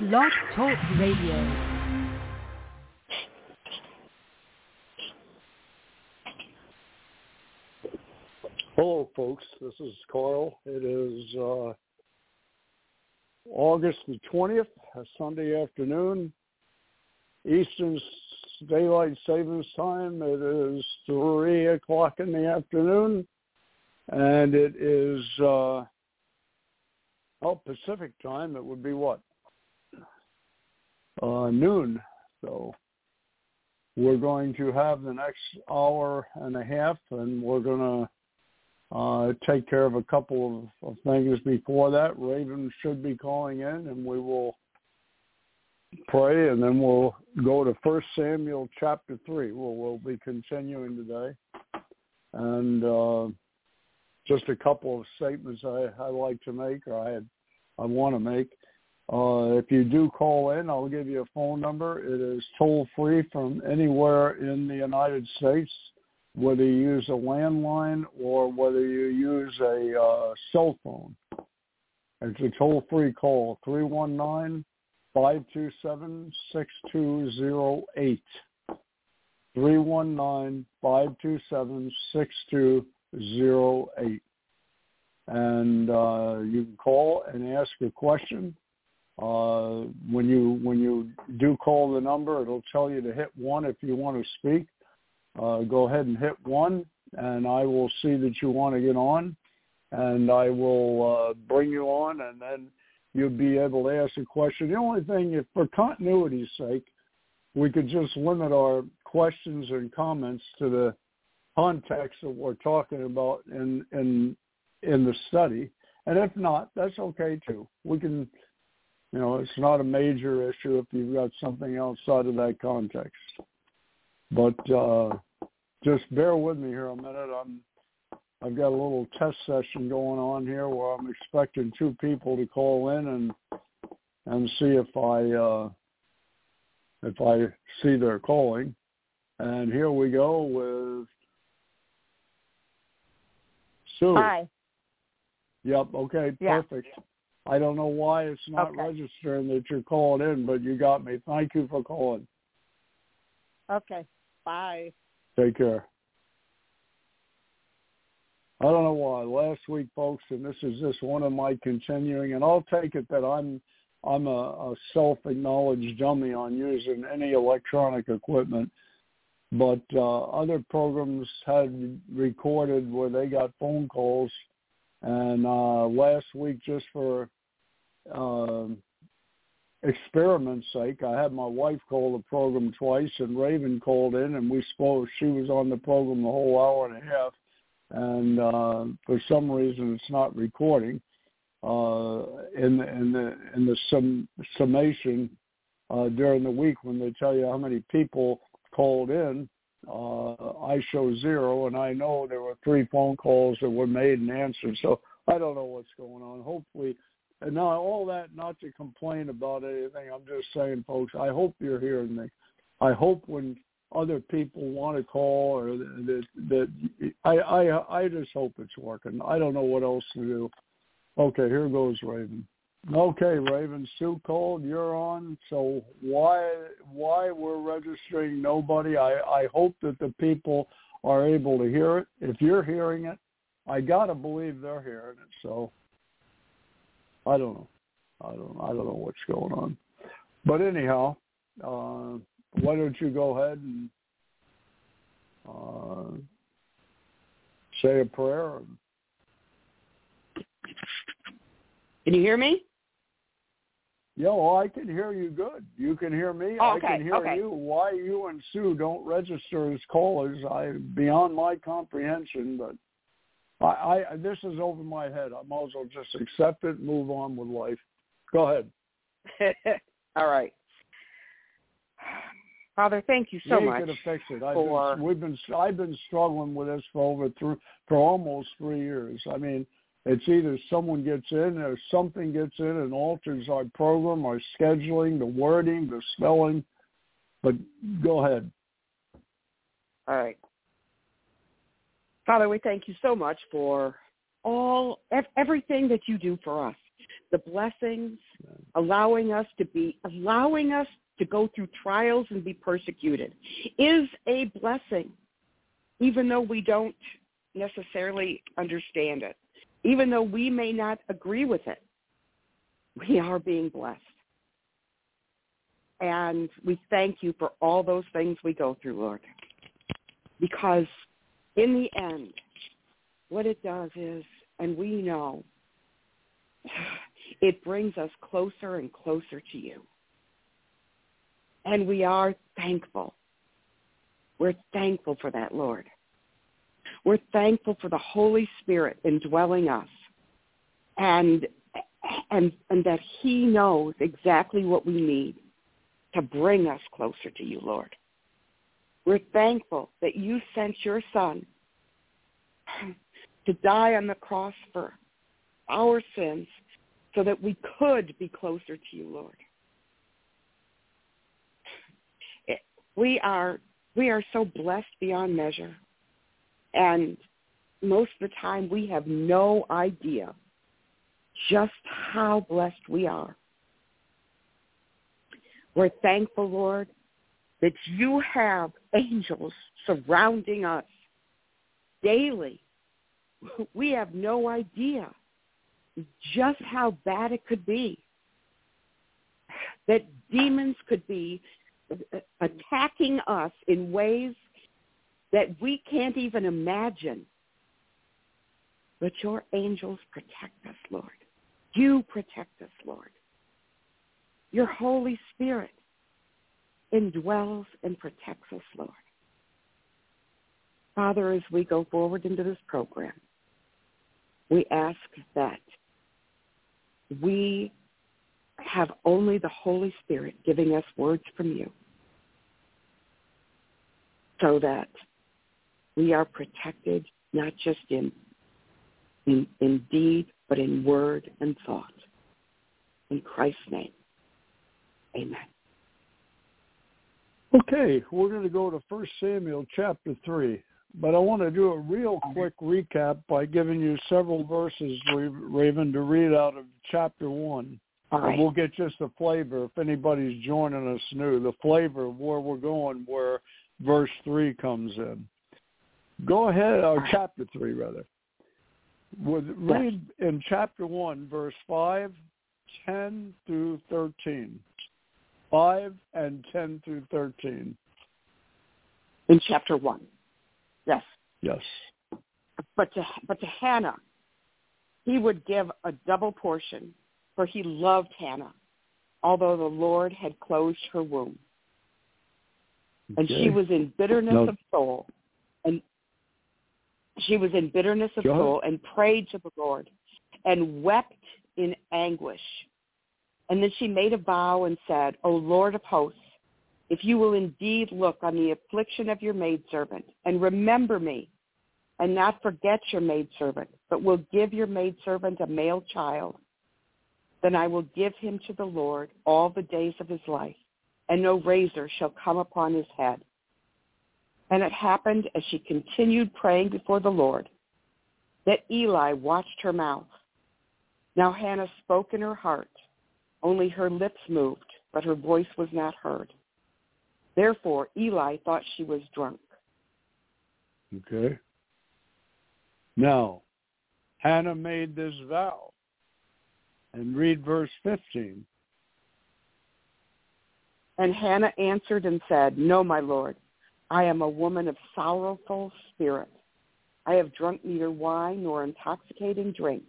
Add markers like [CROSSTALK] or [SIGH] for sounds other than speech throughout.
Blog Talk Radio. Hello, folks. This is Carl. It is uh, August the 20th, a Sunday afternoon, Eastern Daylight Savings Time. It is 3 o'clock in the afternoon, and it is, uh, oh, Pacific time. It would be what? Uh, noon. So we're going to have the next hour and a half, and we're going to uh, take care of a couple of, of things before that. Raven should be calling in, and we will pray, and then we'll go to First Samuel chapter three. We'll, we'll be continuing today, and uh, just a couple of statements I, I like to make, or I had, I want to make. Uh, if you do call in, I'll give you a phone number. It is toll free from anywhere in the United States whether you use a landline or whether you use a uh, cell phone. It's a toll-free call, 319-527-6208. 319-527-6208. And uh, you can call and ask a question. Uh, when you when you do call the number, it'll tell you to hit one if you want to speak uh, go ahead and hit one, and I will see that you want to get on, and I will uh, bring you on, and then you'll be able to ask a question. The only thing, if for continuity's sake, we could just limit our questions and comments to the context that we're talking about in in in the study. And if not, that's okay too. We can, you know, it's not a major issue if you've got something outside of that context. But uh, just bear with me here a minute. I'm I've got a little test session going on here where I'm expecting two people to call in and and see if I uh, if I see their calling. And here we go with Sue. Hi. Yep. Okay. Yeah. Perfect. I don't know why it's not Okay. registering that you're calling in, but you got me. Thank you for calling. Okay. Bye. Take care. I don't know why. Last week, folks, and this is just one of my continuing, and I'll take it that I'm I'm a, a self-acknowledged dummy on using any electronic equipment. But uh, other programs had recorded where they got phone calls, and uh, last week, just for um experiment's sake, I had my wife call the program twice, and Raven called in, and we spoke. She was on the program the whole hour and a half, and uh, for some reason, it's not recording. Uh, in the in the in the sum, summation uh, during the week when they tell you how many people called in, uh, I show zero, and I know there were three phone calls that were made and answered. So I don't know what's going on. Hopefully, and now all that not to complain about anything. I'm just saying, folks. I hope you're hearing me. I hope when other people want to call or that that I I I just hope it's working. I don't know what else to do. Okay, here goes Raven. Okay, Raven, Sue called. You're on. So why why we're registering nobody? I I hope that the people are able to hear it. If you're hearing it, I gotta believe they're hearing it. So I don't know. I don't I don't know what's going on. But anyhow, uh, why don't you go ahead and uh, say a prayer? Can you hear me? Yeah, well, I can hear you good. You can hear me. Oh, I can hear okay. you. Why you and Sue don't register as callers, I beyond my comprehension. But I, I this is over my head. I might as well just accept it, and move on with life. Go ahead. [LAUGHS] All right. Father, thank you so you much. gonna fix it. I've for- been, we've been I've been struggling with this for over through for almost three years. I mean, it's either someone gets in or something gets in and alters our program, our scheduling, the wording, the spelling. But go ahead. All right. Father, we thank you so much for all everything that you do for us. The blessings, allowing us to be, allowing us to go through trials and be persecuted is a blessing, even though we don't necessarily understand it, even though we may not agree with it. We are being blessed. And we thank you for all those things we go through, Lord. Because in the end, what it does is, and we know, [SIGHS] it brings us closer and closer to you. And we are thankful. We're thankful for that, Lord. We're thankful for the Holy Spirit indwelling us and and and that he knows exactly what we need to bring us closer to you, Lord. We're thankful that you sent your son to die on the cross for our sins so that we could be closer to you, Lord. We are we are so blessed beyond measure. And most of the time we have no idea just how blessed we are. We're thankful, Lord, that you have angels surrounding us daily. We have no idea just how bad it could be. That demons could be attacking us in ways that we can't even imagine. But your angels protect us, Lord. You protect us, Lord. Your Holy Spirit indwells and protects us, Lord. Father, as we go forward into this program, we ask that we have only the Holy Spirit giving us words from you so that we are protected not just in, in, in deed, but in word and thought. In Christ's name, amen. Okay, we're going to go to 1 Samuel chapter 3, but I want to do a real quick recap by giving you several verses, Raven, to read out of chapter 1. All right. And we'll get just a flavor, if anybody's joining us new, the flavor of where we're going, where verse 3 comes in. Go ahead, uh, or chapter 3, rather. With, read in chapter 1, verse 5, 10 through 13. 5 and 10 through 13. In chapter 1. Yes. Yes. But to, but to Hannah, he would give a double portion, for he loved Hannah, although the Lord had closed her womb. And Okay. she was in bitterness No. of soul. And she was in bitterness of soul and prayed to the Lord and wept in anguish. And then she made a vow and said, O Lord of hosts, if you will indeed look on the affliction of your maidservant and remember me and not forget your maidservant, but will give your maidservant a male child, then I will give him to the Lord all the days of his life, and no razor shall come upon his head. And it happened as she continued praying before the Lord that Eli watched her mouth. Now Hannah spoke in her heart. Only her lips moved, but her voice was not heard. Therefore Eli thought she was drunk. Okay. Now, Hannah made this vow. And read verse 15. And Hannah answered and said, No, my Lord, I am a woman of sorrowful spirit. I have drunk neither wine nor intoxicating drink,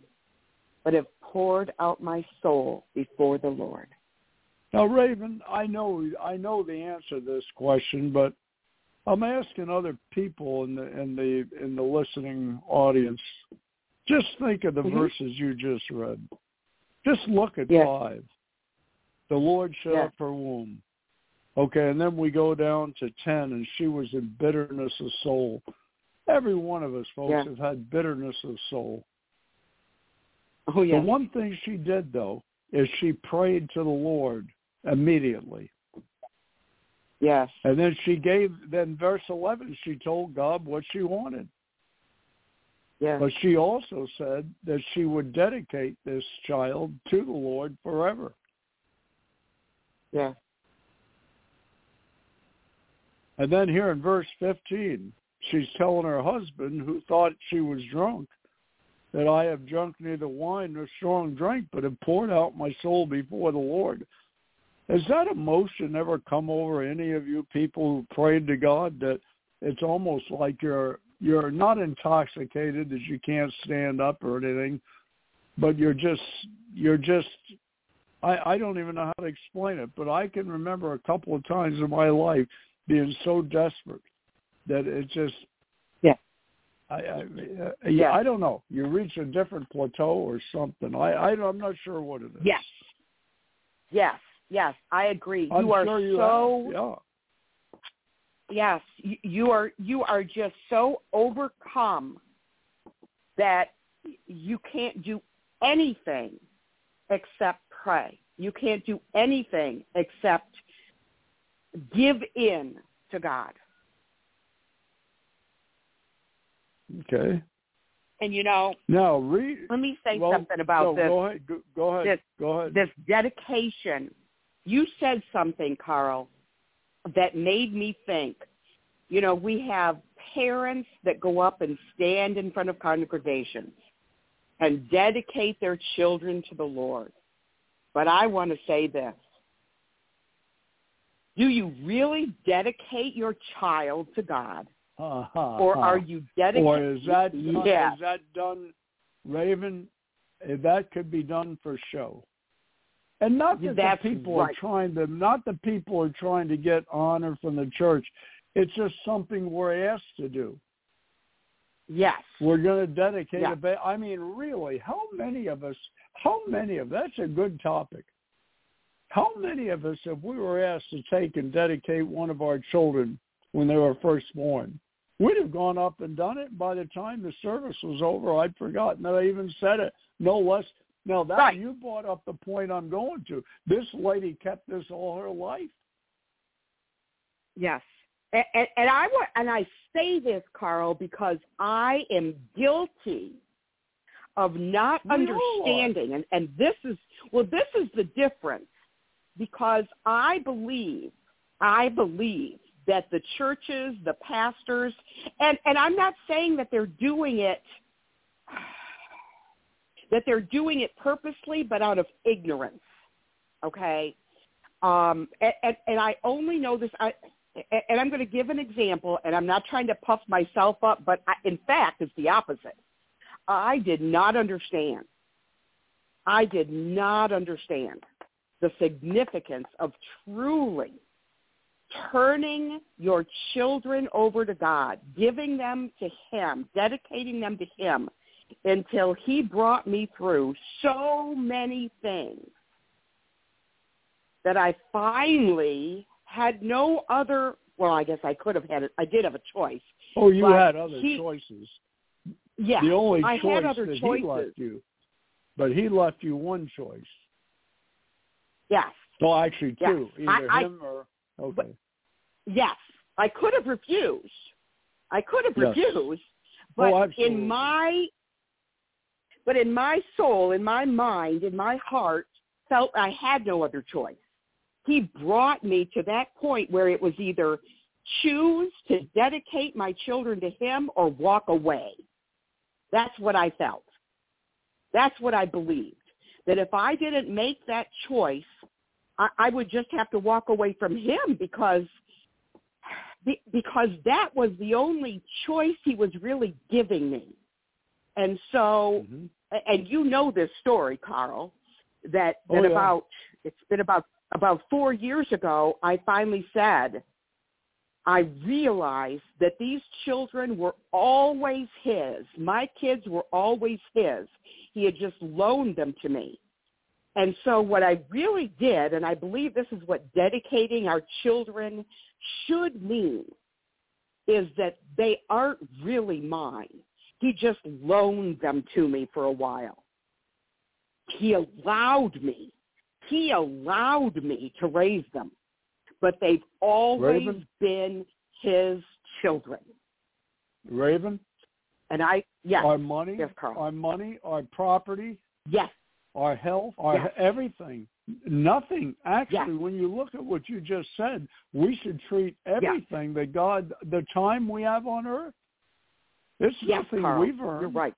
but have poured out my soul before the Lord. Now, Raven, I know I know the answer to this question, but I'm asking other people in the in the in the listening audience. Just think of the Mhm. verses you just read. Just look at Yes. five. The Lord shut Yes. up her womb. Okay, and then we go down to ten, and she was in bitterness of soul. Every one of us, folks, Yeah. have had bitterness of soul. Oh, yes. The one thing she did, though, is she prayed to the Lord immediately. Yes. And then she gave, then verse 11, she told God what she wanted. Yes. But she also said that she would dedicate this child to the Lord forever. Yeah. And then here in verse 15, she's telling her husband, who thought she was drunk, that I have drunk neither wine nor strong drink, but have poured out my soul before the Lord. Has that emotion ever come over any of you people who prayed to God that it's almost like you're you're not intoxicated that you can't stand up or anything, but you're just you're just I, I don't even know how to explain it, but I can remember a couple of times in my life being so desperate that it just I, I uh, yeah I don't know. You reach a different plateau or something. I, I I'm not sure what it is. Yes. Yes. Yes. I agree. I'm you are sure you so have. yes. You, you are you are just so overcome that you can't do anything except pray. You can't do anything except give in to God. Okay. And you know, now read. Let me say well, something about no, this. Go ahead. Go, go ahead. This, go ahead. This dedication. You said something, Carl, that made me think. You know, we have parents that go up and stand in front of congregations and dedicate their children to the Lord. But I want to say this. Do you really dedicate your child to God? Uh-huh, or are you dedicated? Or is that yeah. is that done, Raven? That could be done for show, and not that That's the people right. are trying to. Not the people are trying to get honor from the church. It's just something we're asked to do. Yes, we're going to dedicate yeah. a bit. I mean, really, how many of us? How many of that's a good topic. How many of us, if we were asked to take and dedicate one of our children when they were first born, we'd have gone up and done it. By the time the service was over, I'd forgotten that I even said it. No less. Now that right. you brought up the point I'm going to. This lady kept this all her life. Yes, and, and, and I want, and I say this, Carl, because I am guilty of not We understanding, and and this is well, this is the difference because I believe, I believe that the churches, the pastors, and, and I'm not saying that they're doing it, [SIGHS] that they're doing it purposely, but out of ignorance. Okay. Um, and, and, and I only know this, I, and I'm going to give an example, and I'm not trying to puff myself up, but I, in fact, it's the opposite. I did not understand. I did not understand the significance of truly turning your children over to God, giving them to him, dedicating them to him until he brought me through so many things that I finally had no other well, I guess I could have had it. I did have a choice. Oh, you had other he- choices. Yeah, the only I choice had other that choices. he left you, but he left you one choice. Yes, Well, actually two, either I- I- him or okay. But- yes. I could have refused. I could have Yes. refused, oh, but Oh, in my but in my soul, in my mind, in my heart, felt I had no other choice. He brought me to that point where it was either choose to dedicate my children to him or walk away. That's what I felt. That's what I believed. That if I didn't make that choice, I, I would just have to walk away from him because be- because that was the only choice he was really giving me. And so, Mhm. and you know this story, Carl, that, Oh, that yeah. about, it's been about, about four years ago, I finally said, I realized that these children were always his. My kids were always his. He had just loaned them to me. And so what I really did, and I believe this is what dedicating our children should mean, is that they aren't really mine. He just loaned them to me for a while. He allowed me. He allowed me to raise them. But they've always Raven? been his children. Raven, And I, yes, our money, Yes, Carl. our money, our property, yes, our health, our Yes. everything. Nothing. Actually, Yes. when you look at what you just said, we should treat everything that God, the time we have on earth, it's Yes, nothing Carl, we've earned. you're right.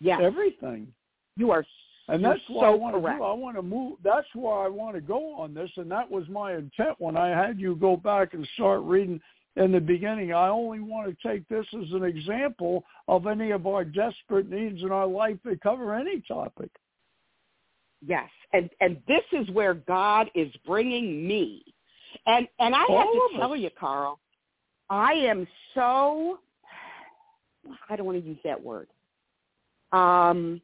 Yes, Everything. you are. And You're that's what I so want to correct. do. I want to move. That's where I want to go on this, and that was my intent when I had you go back and start reading in the beginning. I only want to take this as an example of any of our desperate needs in our life that cover any topic. Yes, and and this is where God is bringing me, and and I have to tell you, Carl, I am so. I don't want to use that word. Um,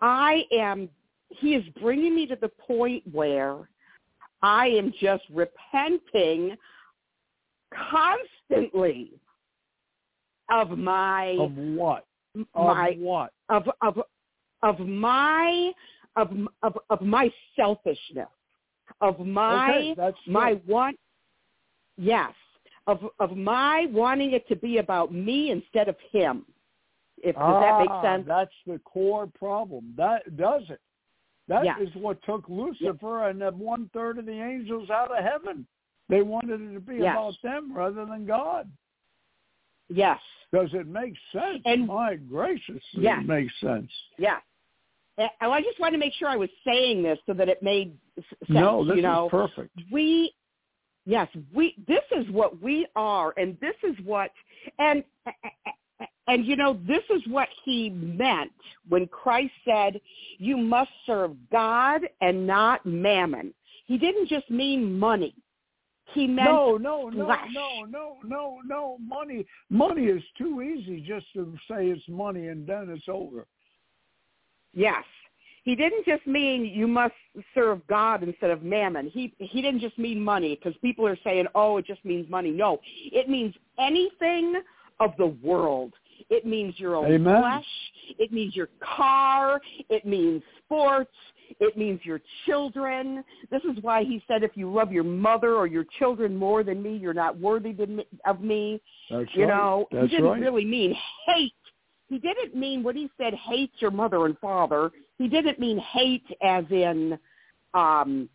I am. He is bringing me to the point where I am just repenting constantly of my Of what? Of my what? of of of my of of of my selfishness of my okay, my want yes of of my wanting it to be about me instead of him if does that Ah, make sense That's the core problem. That does it. That is what took Lucifer and one third of the angels out of heaven. They wanted it to be Yes. about them rather than God. yes Does it make sense? And- My gracious, Yes. it makes sense. yes I just wanted to make sure I was saying this so that it made s- sense. no, this you know, is perfect. we yes we this is what we are and this is what and and you know this is what he meant when christ said you must serve god and not mammon he didn't just mean money he meant No, no, no, flesh. no, no, no, no. Money, money is too easy just to say it's money and then it's over. Yes. He didn't just mean you must serve God instead of mammon. He he didn't just mean money because people are saying, "Oh, it just means money." No, it means anything of the world. It means your own Amen. flesh. It means your car. It means sports. It means your children. This is why he said, "If you love your mother or your children more than me, you're not worthy of me." That's you right. know, That's he didn't right. really mean hate. He didn't mean when he said hate your mother and father. He didn't mean hate as in um,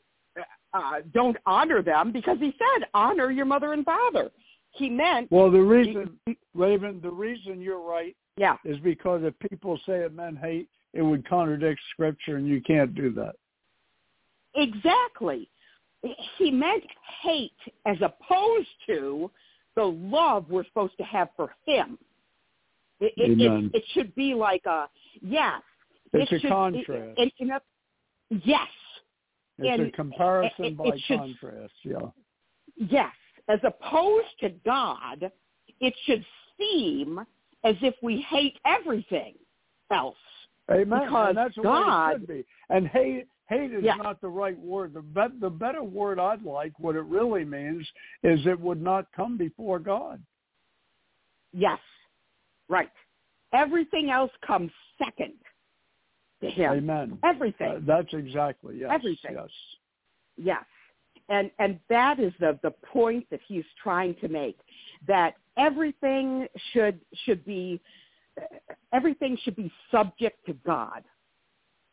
uh, don't honor them because he said honor your mother and father. He meant Well, the reason, Raven, the reason you're right yeah, is because if people say it meant hate, it would contradict Scripture, and you can't do that. exactly. He meant hate as opposed to the love we're supposed to have for him. It, it, it, it should be like a yes. It's it a should, contrast. It, yes, It's and a comparison by should- contrast. Yeah. Yes, as opposed to God, it should seem as if we hate everything else. Amen. Because and that's God- it should be. And hate hate is Yeah. not the right word. The be- the better word I'd like, what it really means, is it would not come before God. Yes, right. Everything else comes second to him. Amen. Everything. Uh, that's exactly yes. Everything. Yes. Yes. And and that is the the point that he's trying to make that everything should should be everything should be subject to God.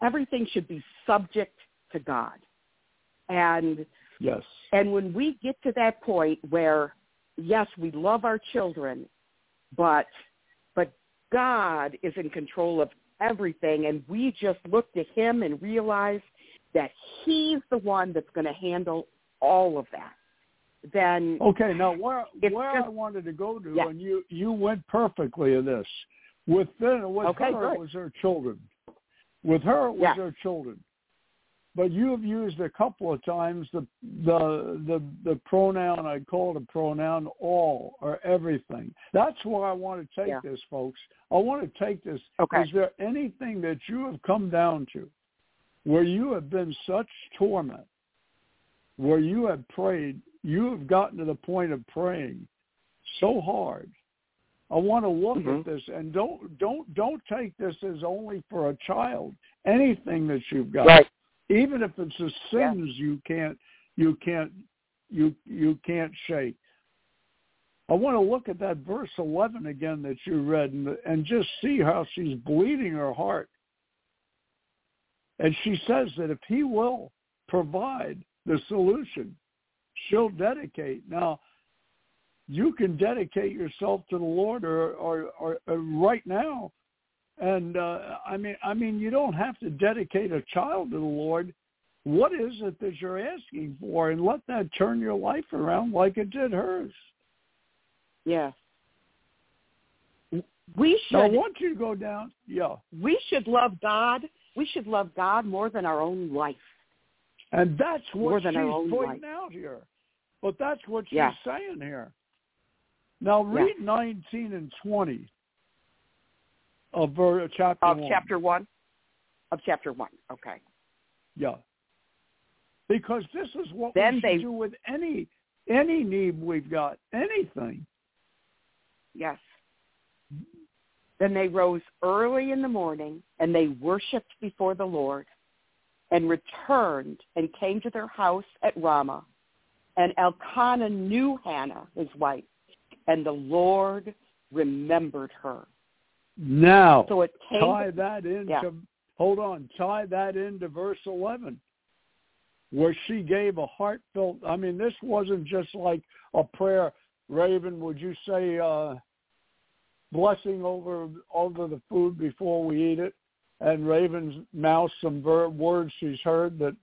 Everything should be subject to God. And Yes. and when we get to that point where yes, we love our children, but but God is in control of everything and we just look to him and realize that he's the one that's going to handle all of that. Then Okay. Now, where where just- I wanted to go to, Yeah. and you you went perfectly in this. With them, with Okay, her, good. it was her children. With her, it was Yes. her children. But you have used a couple of times the the the the pronoun I call it a pronoun all or everything. That's why I want to take Yeah. this, folks. I want to take this. Okay. Is there anything that you have come down to where you have been such torment, where you have prayed, you have gotten to the point of praying so hard. I want to look Mhm. at this and don't don't don't take this as only for a child. Anything that you've got, even if it's the Yeah. sins you can't you can't you you can't shake. I want to look at that verse 11 again that you read and, and just see how she's bleeding her heart. And she says that if he will provide the solution, she'll dedicate. Now, you can dedicate yourself to the Lord or, or, or, or right now. And uh, I mean, I mean, you don't have to dedicate a child to the Lord. What is it that you're asking for, and let that turn your life around like it did hers. Yeah. We should. Now, I want you to go down. Yeah. We should love God. We should love God more than our own life. And that's what more than she's our own pointing life. out here. But that's what she's Yeah. saying here. Now read 19 and 20 of ver- chapter Of 1. chapter one. Of chapter one. Okay. Yeah. Because this is what Then we should they- do with any any need we've got, anything. Yes. Then they rose early in the morning and they worshipped before the Lord and returned and came to their house at Ramah. And Elkanah knew Hannah, his wife, and the Lord remembered her. Now, So it came tie that into Yeah. hold on, tie that into verse 11 where she gave a heartfelt I mean this wasn't just like a prayer Raven would you say uh blessing over over the food before we eat it and Raven's mouth some ver- words she's heard that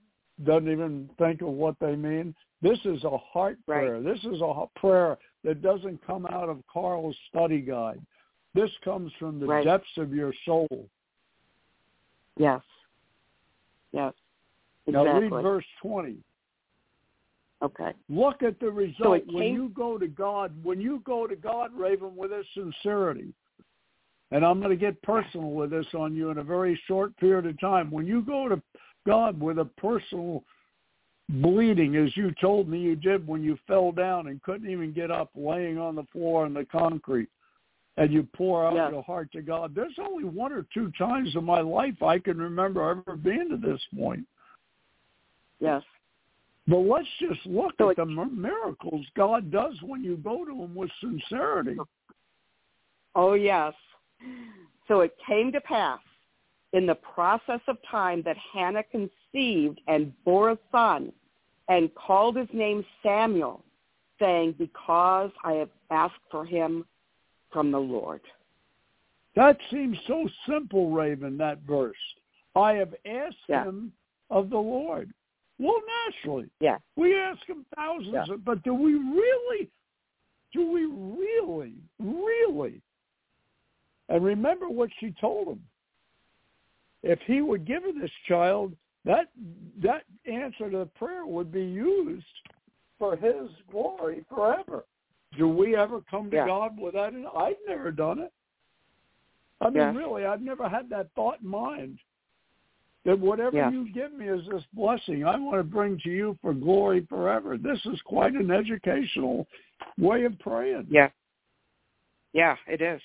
doesn't even think of what they mean this is a heart Right. prayer this is a prayer that doesn't come out of Carl's study guide this comes from the Right. depths of your soul Yes. Yes. Now Exactly. read verse 20. okay. Look at the result it when you go to God. When you go to God, Raven, with a sincerity, and I'm going to get personal with this on you in a very short period of time. When you go to God with a personal bleeding, as you told me you did when you fell down and couldn't even get up, laying on the floor in the concrete, and you pour out Yes. your heart to God. There's only one or two times in my life I can remember ever being to this point. Yes. But let's just look So at the miracles God does when you go to Him with sincerity. Oh, yes. So it came to pass in the process of time that Hannah conceived and bore a son and called his name Samuel, saying, because I have asked for him from the Lord. That seems so simple, Raven, that verse. I have asked Yeah. Him of the Lord. Well, naturally, Yeah. we ask Him thousands, Yeah. of, but do we really, do we really, really? And remember what she told him. If he would give her this child, that that answer to the prayer would be used for his glory forever. Do we ever come to Yeah. God without it? I've never done it. I mean, Yeah. really, I've never had that thought in mind. That whatever Yeah. you give me is this blessing I want to bring to you for glory forever. This is quite an educational way of praying. Yeah. Yeah, it is.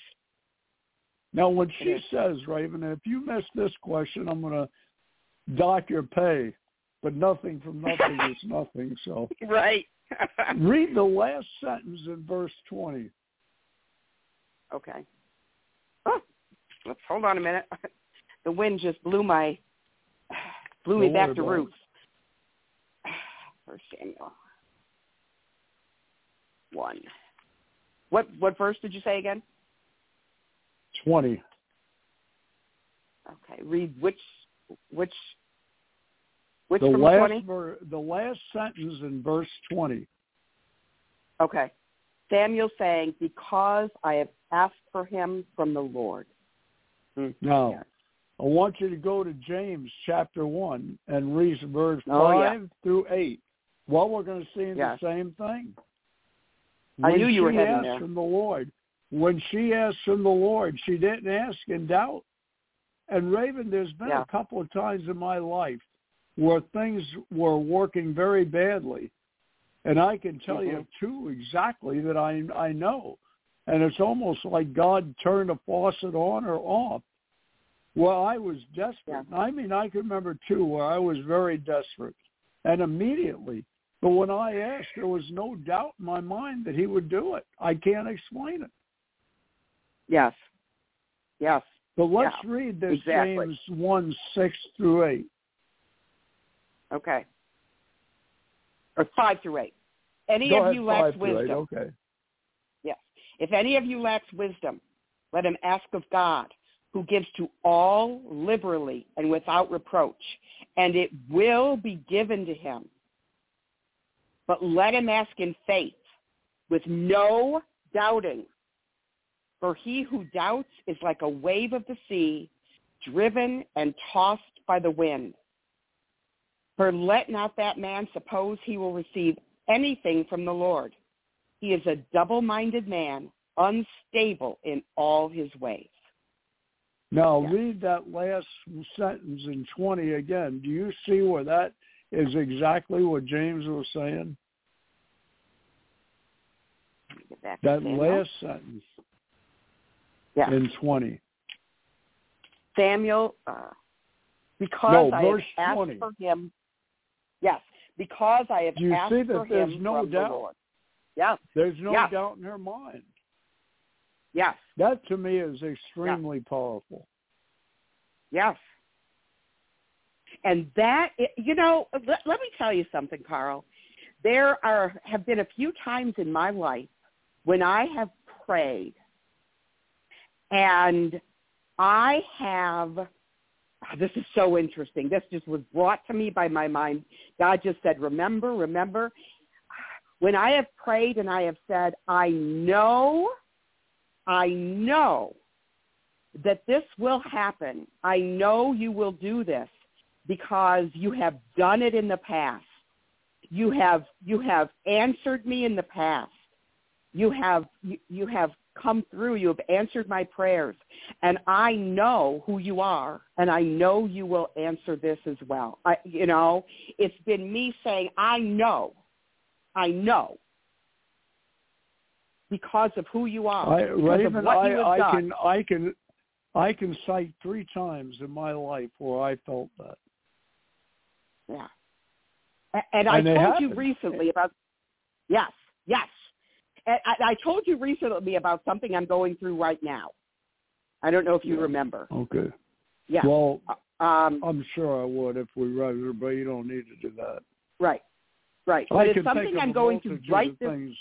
Now, when she is. says, Raven, if you miss this question, I'm going to dock your pay. But nothing from nothing is [LAUGHS] nothing. So Right. Read the last sentence in verse 20. okay. Oh, let's hold on a minute. [LAUGHS] The wind just blew my blew me back oh to about it. [SIGHS] First Samuel. One. What what verse did you say again? 20. Okay. Read which which which The last, ver- the last sentence in verse 20. Okay. Samuel saying, Because I have asked for him from the Lord. Hmm. Now, Yeah. I want you to go to James chapter 1 and read verse 5 Oh, yeah. through 8. Well, we're going to see Yes. the same thing. I When knew you were she heading asked there. from the Lord, when she asked from the Lord, she didn't ask in doubt. And Raven, there's been Yeah. a couple of times in my life where things were working very badly. And I can tell you Mhm. two exactly that I I know. And it's almost like God turned a faucet on or off. Well, I was desperate. I mean, I can remember two where I was very desperate. And immediately, but when I asked, there was no doubt in my mind that he would do it. I can't explain it. Yes. Yes. But let's Yeah, read this exactly. James 1, 6 through 8. Okay. Or five through eight. Any Go of you lacks to eight, wisdom. Okay. Yes. If any of you lacks wisdom, let him ask of God, who gives to all liberally and without reproach, and it will be given to him. But let him ask in faith, with no doubting. For he who doubts is like a wave of the sea, driven and tossed by the wind. For let not that man suppose he will receive anything from the Lord. He is a double-minded man, unstable in all his ways. Now Yeah. read that last sentence in 20 again. Do you see where that is exactly what James was saying? Let me get back to That last sentence yeah. in 20. Samuel, uh, because No, I asked 20. for him. Yes, because I have you asked see that for there's him no from doubt? the Lord. Yes, There's no Yeah. doubt in her mind. yes, That to me is extremely powerful. yes. And that, you know, let, let me tell you something, Carl. There are have been a few times in my life when I have prayed, and I have. Oh, this is so interesting. This just was brought to me by my mind. God just said, "Remember, remember." When I have prayed and I have said, "I know, I know that this will happen. I know you will do this because you have done it in the past. You have you have answered me in the past. You have you, you have come through. You have answered my prayers, and I know who you are, and I know you will answer this as well. I, you know, it's been me saying, I know, I know, because of who you are, I, Raven, of what you have I, I can, I can, I can cite three times in my life where I felt that. Yeah. And I And they told you recently about yes, yes. And I, I told you recently about something I'm going through right now. I don't know if you remember. Okay. Yeah. Well, Um, I'm sure I would if we read it, but you don't need to do that. right. Right. I But it's something I'm going through right this things.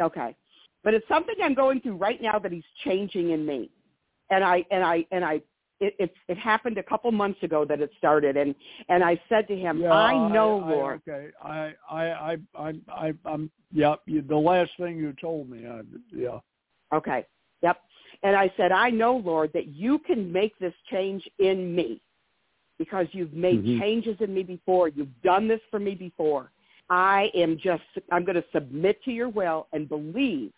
okay. But it's something I'm going through right now that he's changing in me. And I and I and I it it, it happened a couple months ago that it started and and I said to him, Yeah, I know, I, Lord. okay, I, I, I, I, I, I'm. Yeah, you, the last thing you told me. I, yeah. Okay. Yep. And I said, I know, Lord, that you can make this change in me because you've made Mhm. changes in me before. You've done this for me before. I am just, I'm going to submit to your will and believe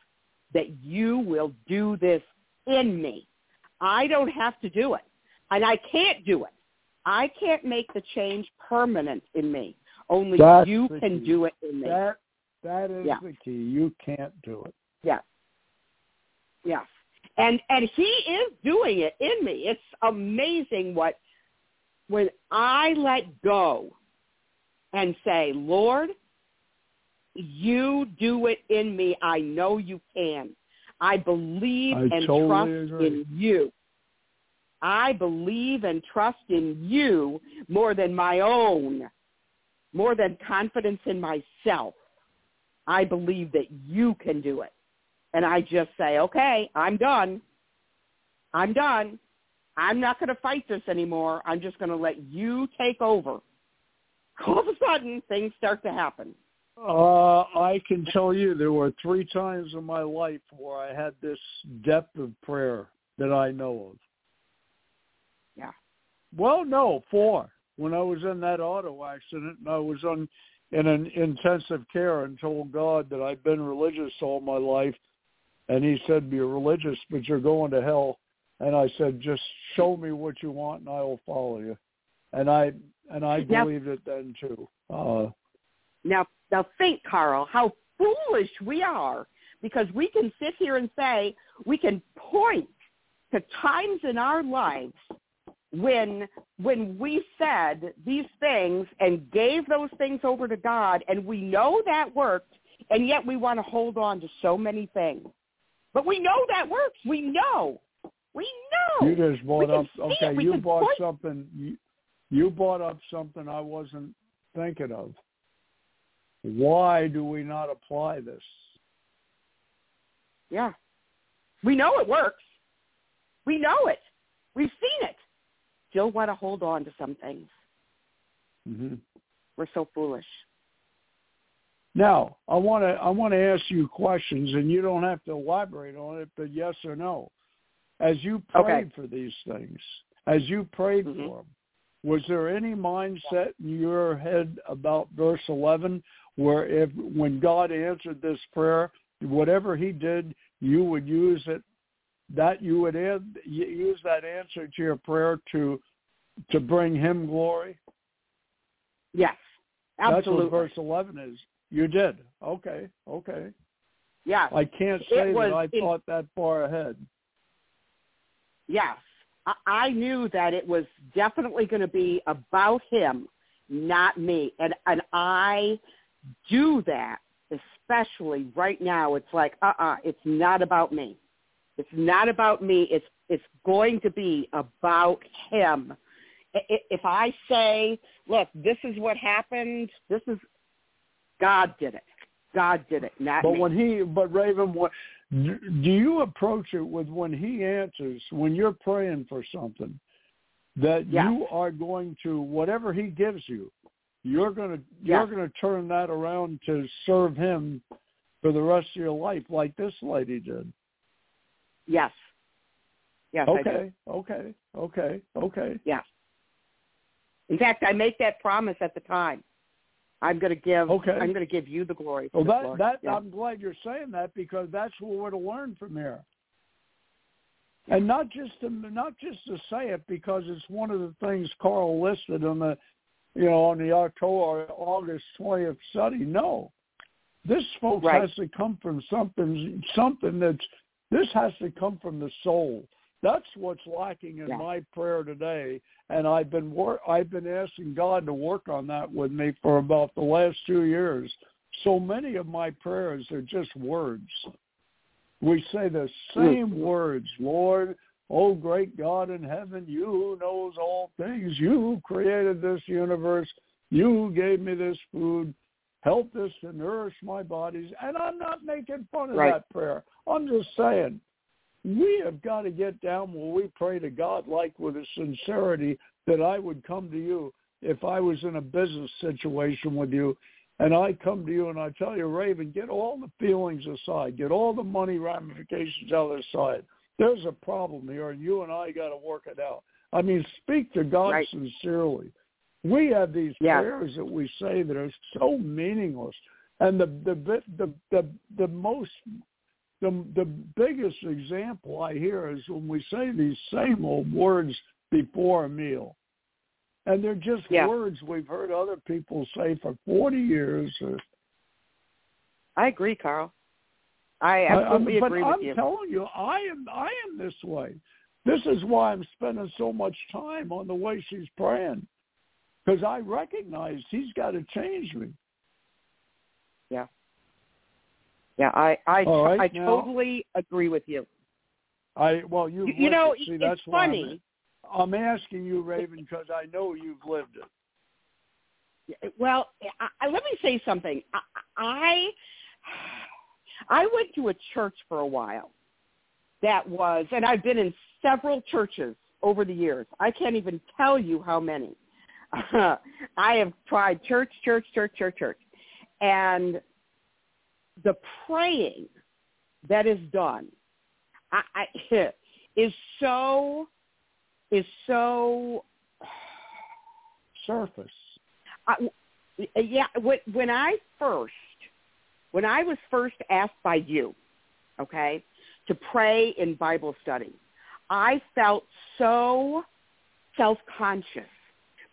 that you will do this in me. I don't have to do it. And I can't do it. I can't make the change permanent in me. Only That's you can key. do it in me. That, that is Yeah. the key. You can't do it. Yes. Yes. And and he is doing it in me. It's amazing what when I let go and say, Lord, you do it in me. I know you can. I believe I and totally trust agree. in you. I believe and trust in you more than my own, more than confidence in myself. I believe that you can do it. And I just say, okay, I'm done. I'm done. I'm not going to fight this anymore. I'm just going to let you take over. All of a sudden, things start to happen. Uh, I can tell you there were three times in my life where I had this depth of prayer that I know of. Well, no, four. When I was in that auto accident and I was on in an intensive care and told God that I'd been religious all my life, and He said, "You're religious, but you're going to hell." And I said, "Just show me what you want, and I will follow you." And I and I Now- believed it then too. Uh, Now, now think, Carl, how foolish we are because we can sit here and say we can point to times in our lives when when we said these things and gave those things over to God and we know that worked and yet we want to hold on to so many things. But we know that works. We know. We know. You just brought can up okay. You can brought point- something. You, you brought up something I wasn't thinking of. Why do we not apply this? Yeah. We know it works. We know it. We've seen it. Still want to hold on to some things. Mm-hmm. We're so foolish. Now, I want to I want to ask you questions, and you don't have to elaborate on it, but yes or no. As you prayed Okay. for these things, as you prayed Mhm. for them, was there any mindset in your head about verse 11 where if when God answered this prayer, whatever He did, you would use it, that you would y- use that answer to your prayer to to bring Him glory? Yes. Absolutely. That's what verse 11 is. You did. Okay. Okay. yes. I can't say was that I in- thought that far ahead. Yes. I, I knew that it was definitely going to be about him, not me. And and I do that, especially right now. It's like, uh-uh, it's not about me. It's not about me. It's it's going to be about him. If I say, look, this is what happened, this is God did it. God did it, not But me. when he, but Raven, what, do you approach it with when he answers, when you're praying for something, that you are going to whatever he gives you, you're going to you're going to turn that around to serve him for the rest of your life, like this lady did. Yes. Yes, I do. Okay, okay, okay, okay. Yeah. In fact, I make that promise at the time. I'm going to give. Okay. I'm going to give you the glory. Well, that that yeah. I'm glad you're saying that because that's what we're to learn from here, and not just to not just to say it because it's one of the things Carl listed on the, you know, on the October August twentieth study. No, this folks Right. has to come from something something that's this has to come from the soul. That's what's lacking in Yeah. my prayer today, and I've been wor- I've been asking God to work on that with me for about the last two years. So many of my prayers are just words. We say the hmm. same words, Lord, oh great God in heaven, you who knows all things, you who created this universe, you who gave me this food, help this to nourish my bodies. And I'm not making fun of Right. that prayer. I'm just saying we have got to get down where we pray to God like with a sincerity that I would come to you if I was in a business situation with you and I come to you and I tell you, Raven, get all the feelings aside, get all the money ramifications out of the side. There's a problem here and you and I got to work it out. I mean, speak to God Right. sincerely. We have these Yeah. prayers that we say that are so meaningless. And the the the the the, most the the biggest example I hear is when we say these same old words before a meal, and they're just Yeah. words we've heard other people say for forty years. Or, I agree, Carl. I I- I'm- absolutely but agree I'm with you. telling you, I am I am this way. This is why I'm spending so much time on the way she's praying, because I recognize he's got to change me. Yeah. Yeah, I I right, I now- totally agree with you. I well, You, you know, it. See, it's that's why I'm- funny. I'm asking you, Raven, because I know you've lived it. Well, I, I, let me say something. I, I I went to a church for a while that was, and I've been in several churches over the years. I can't even tell you how many. [LAUGHS] I have tried church, church, church, church, church, and the praying that is done I, I, [LAUGHS] is so is so [SIGHS] Surface. I, yeah, when, when I first, when I was first asked by you, okay, to pray in Bible study, I felt so self-conscious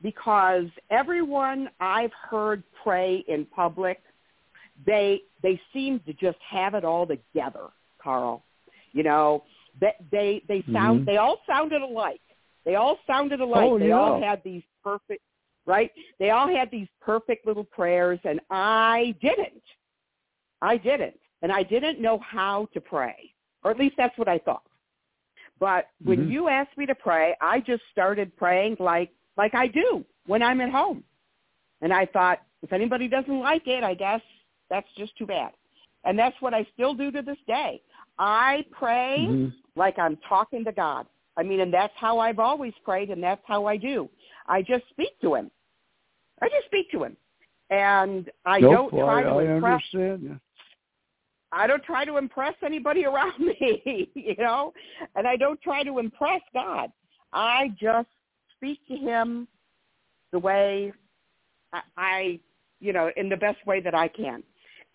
because everyone I've heard pray in public, they they seem to just have it all together, Carl. You know, they they they sound Mhm. they all sounded alike. They all sounded alike. Oh, they all had these perfect right? They all had these perfect little prayers and I didn't. I didn't. And I didn't know how to pray. Or at least that's what I thought. But when Mhm. you asked me to pray, I just started praying like like I do when I'm at home. And I thought, if anybody doesn't like it, I guess that's just too bad. And that's what I still do to this day. I pray Mm-hmm. like I'm talking to God. I mean, and that's how I've always prayed, and that's how I do. I just speak to him. I just speak to him, and I Nope, don't try I, to I impress. understand you. I don't try to impress anybody [LAUGHS] around me, you know, and I don't try to impress God. I just speak to Him the way I, I you know, in the best way that I can,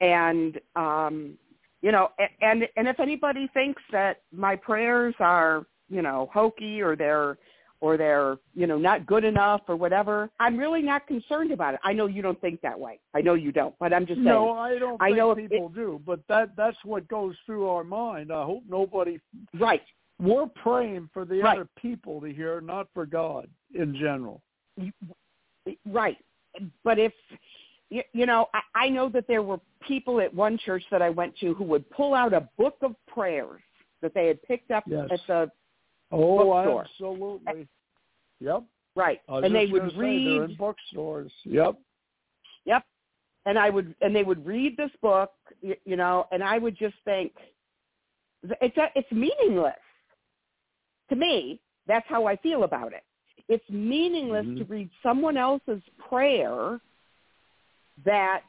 and um, you know, and and if anybody thinks that my prayers are, you know, hokey or they're or they're, you know, not good enough or whatever, I'm really not concerned about it. I know you don't think that way. I know you don't, but I'm just saying. No, I don't I think know if it- people do, but that that's what goes through our mind. I hope nobody. Right. We're praying for the Right. other people to hear, not for God in general. Right. But if you, know, I, I know that there were people at one church that I went to who would pull out a book of prayers that they had picked up Yes. at the Oh, Bookstore. absolutely. Yep. right, and they would read. they're in bookstores. Yep. Yep. And I would, and they would read this book, you, you know, and I would just think, it's a, it's meaningless. To me, that's how I feel about it. It's meaningless Mhm. to read someone else's prayer that,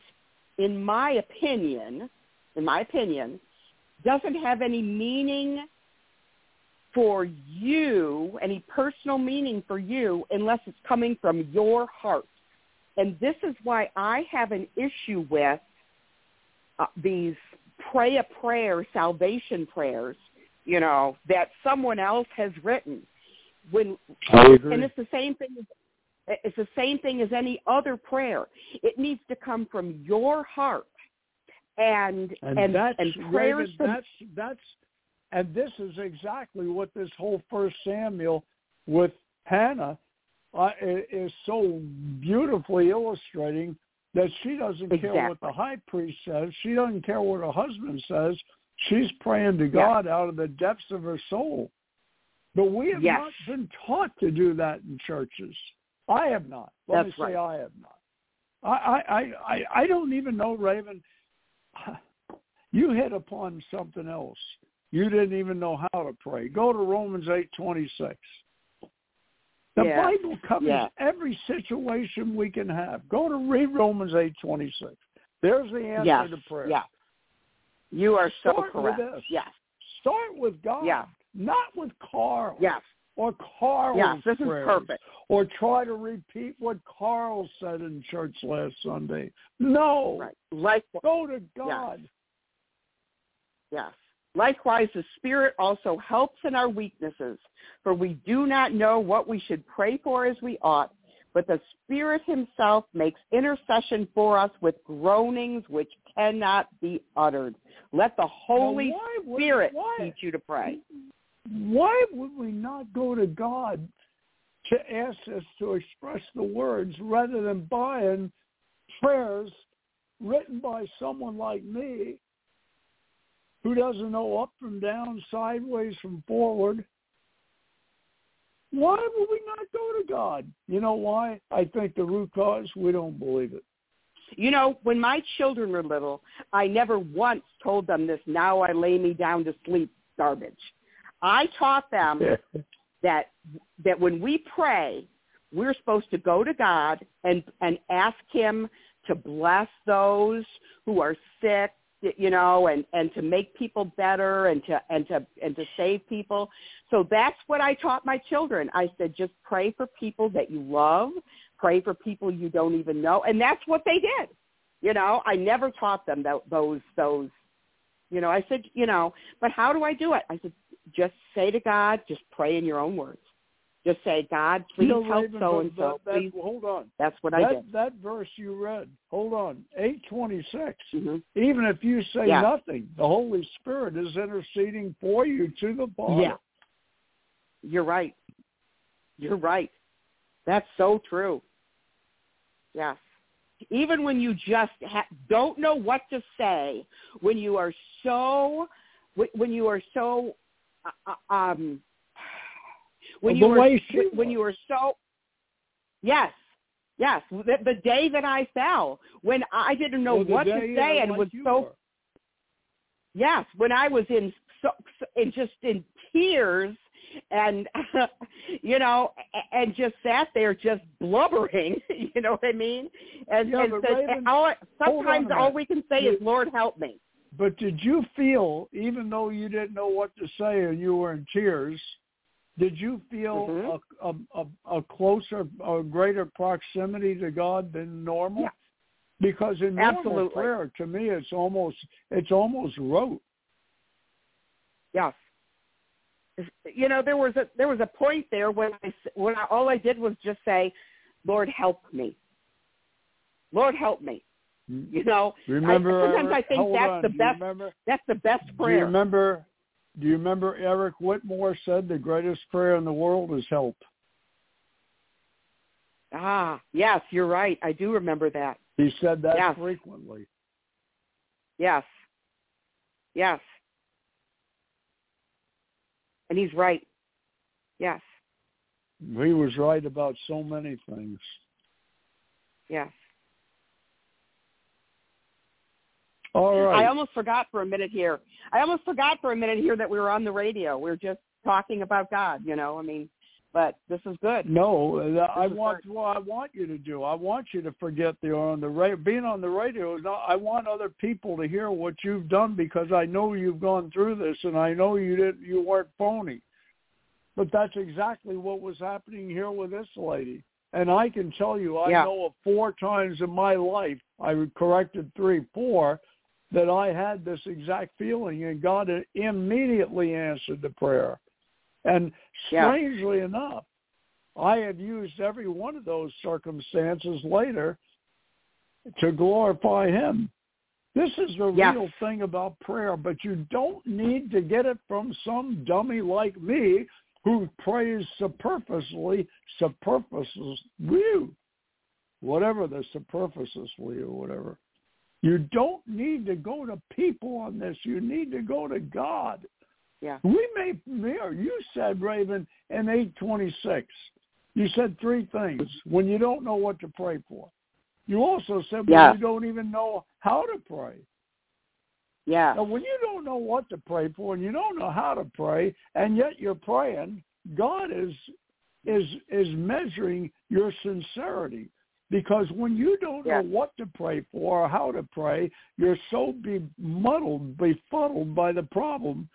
in my opinion, in my opinion, doesn't have any meaning for you, any personal meaning for you, unless it's coming from your heart. And this is why I have an issue with uh, these pray a prayer, salvation prayers, you know, that someone else has written. When and it's the same thing. as It's the same thing as any other prayer. It needs to come from your heart, and And, and that's and prayers that's that's and this is exactly what this whole First Samuel with Hannah uh, is so beautifully illustrating that she doesn't care what the high priest says. She doesn't care what her husband says. She's praying to Yeah. God out of the depths of her soul. But we have Yes. not been taught to do that in churches. I have not. Let That's me say right. I have not. I, I, I, I I don't even know, Raven. [SIGHS] You hit upon something else. You didn't even know how to pray. Go to Romans eight twenty six. The Yeah. Bible covers Yeah. every situation we can have. Go to read Romans eight twenty six. There's the answer yes, to prayer. yeah. You are so Start with correct. this. Yes, Start with God, Yeah. not with Carl. yes, Or Carl's yes. This is prayers. perfect. Or try to repeat what Carl said in church last Sunday. No. Right. Like Go to God. Yes. Likewise, the Spirit also helps in our weaknesses, for we do not know what we should pray for as we ought, but the Spirit himself makes intercession for us with groanings which cannot be uttered. Let the Holy would- Spirit why- teach you to pray. Why would we not go to God to ask us to express the words rather than buying prayers written by someone like me who doesn't know up from down, sideways from forward? Why would we not go to God? You know why? I think the root cause, we don't believe it. You know, when my children were little, I never once told them this, now I lay me down to sleep garbage. I taught them that that when we pray, we're supposed to go to God and and ask Him to bless those who are sick, you know, and and to make people better and to and to and to save people. So that's what I taught my children. I said, just pray for people that you love, pray for people you don't even know, and that's what they did. You know, I never taught them that, those those. You know, I said, you know, but how do I do it? I said, just say to God, just pray in your own words. Just say, God, please You know, help so and so. Please, Hold on. that's what I that, did. that verse you read, hold on, 826. hmm Even if you say Yeah. nothing, the Holy Spirit is interceding for you to the Father. Yeah. You're right. You're right. That's so true. Yes. Even when you just ha- don't know what to say, when you are so, when you are so, uh, uh, um, when you she when you are so, Yes, yes. The, the day that I fell, when I didn't know Well, what to say and was so were. yes, when I was in so, so in just in tears and [LAUGHS] you know and just sat there just blubbering, [LAUGHS] you know what I mean? And, Yeah, and said, Raven, all, sometimes all we can say You- is Lord help me. But did you feel, even though you didn't know what to say and you were in tears, did you feel Mhm. a, a, a, a closer, a greater proximity to God than normal? Yeah. Because in normal Absolutely. prayer, to me, it's almost it's almost rote. Yes. You know, there was a there was a point there when I when I, all I did was just say, "Lord, help me." Lord, help me. You know, Remember? I, sometimes Eric, I think that's on, the do best. remember? That's the best prayer. Do you remember? Do you remember Eric Whitmore said the greatest prayer in the world is help? Ah, yes, you're right. I do remember that. He said that Yes. frequently. Yes. Yes. And he's right. Yes. He was right about so many things. Yes. All right. I almost forgot for a minute here. I almost forgot for a minute here that we were on the radio. We were just talking about God, you know. I mean, but this is good. No, uh, I want what I want you to do. I want you to forget the on the radio. Being on the radio. I want other people to hear what you've done because I know you've gone through this, and I know you didn't. You weren't phony. But that's exactly what was happening here with this lady. And I can tell you, I Yeah. know of four times in my life, I corrected three, four, that I had this exact feeling, and God immediately answered the prayer. And Yeah. strangely enough, I have used every one of those circumstances later to glorify him. This is the Yes. real thing about prayer, but you don't need to get it from some dummy like me who prays superfluously, superfluously, whatever the superfluously or whatever. You don't need to go to people on this. You need to go to God. Yeah. We may. You said, Raven, in 826, you said three things when you don't know what to pray for. You also said when Yeah. you don't even know how to pray. Yeah. Now, when you don't know what to pray for and you don't know how to pray, and yet you're praying, God is is is measuring your sincerity. Because when you don't know what to pray for or how to pray, you're so bemuddled, befuddled by the problem,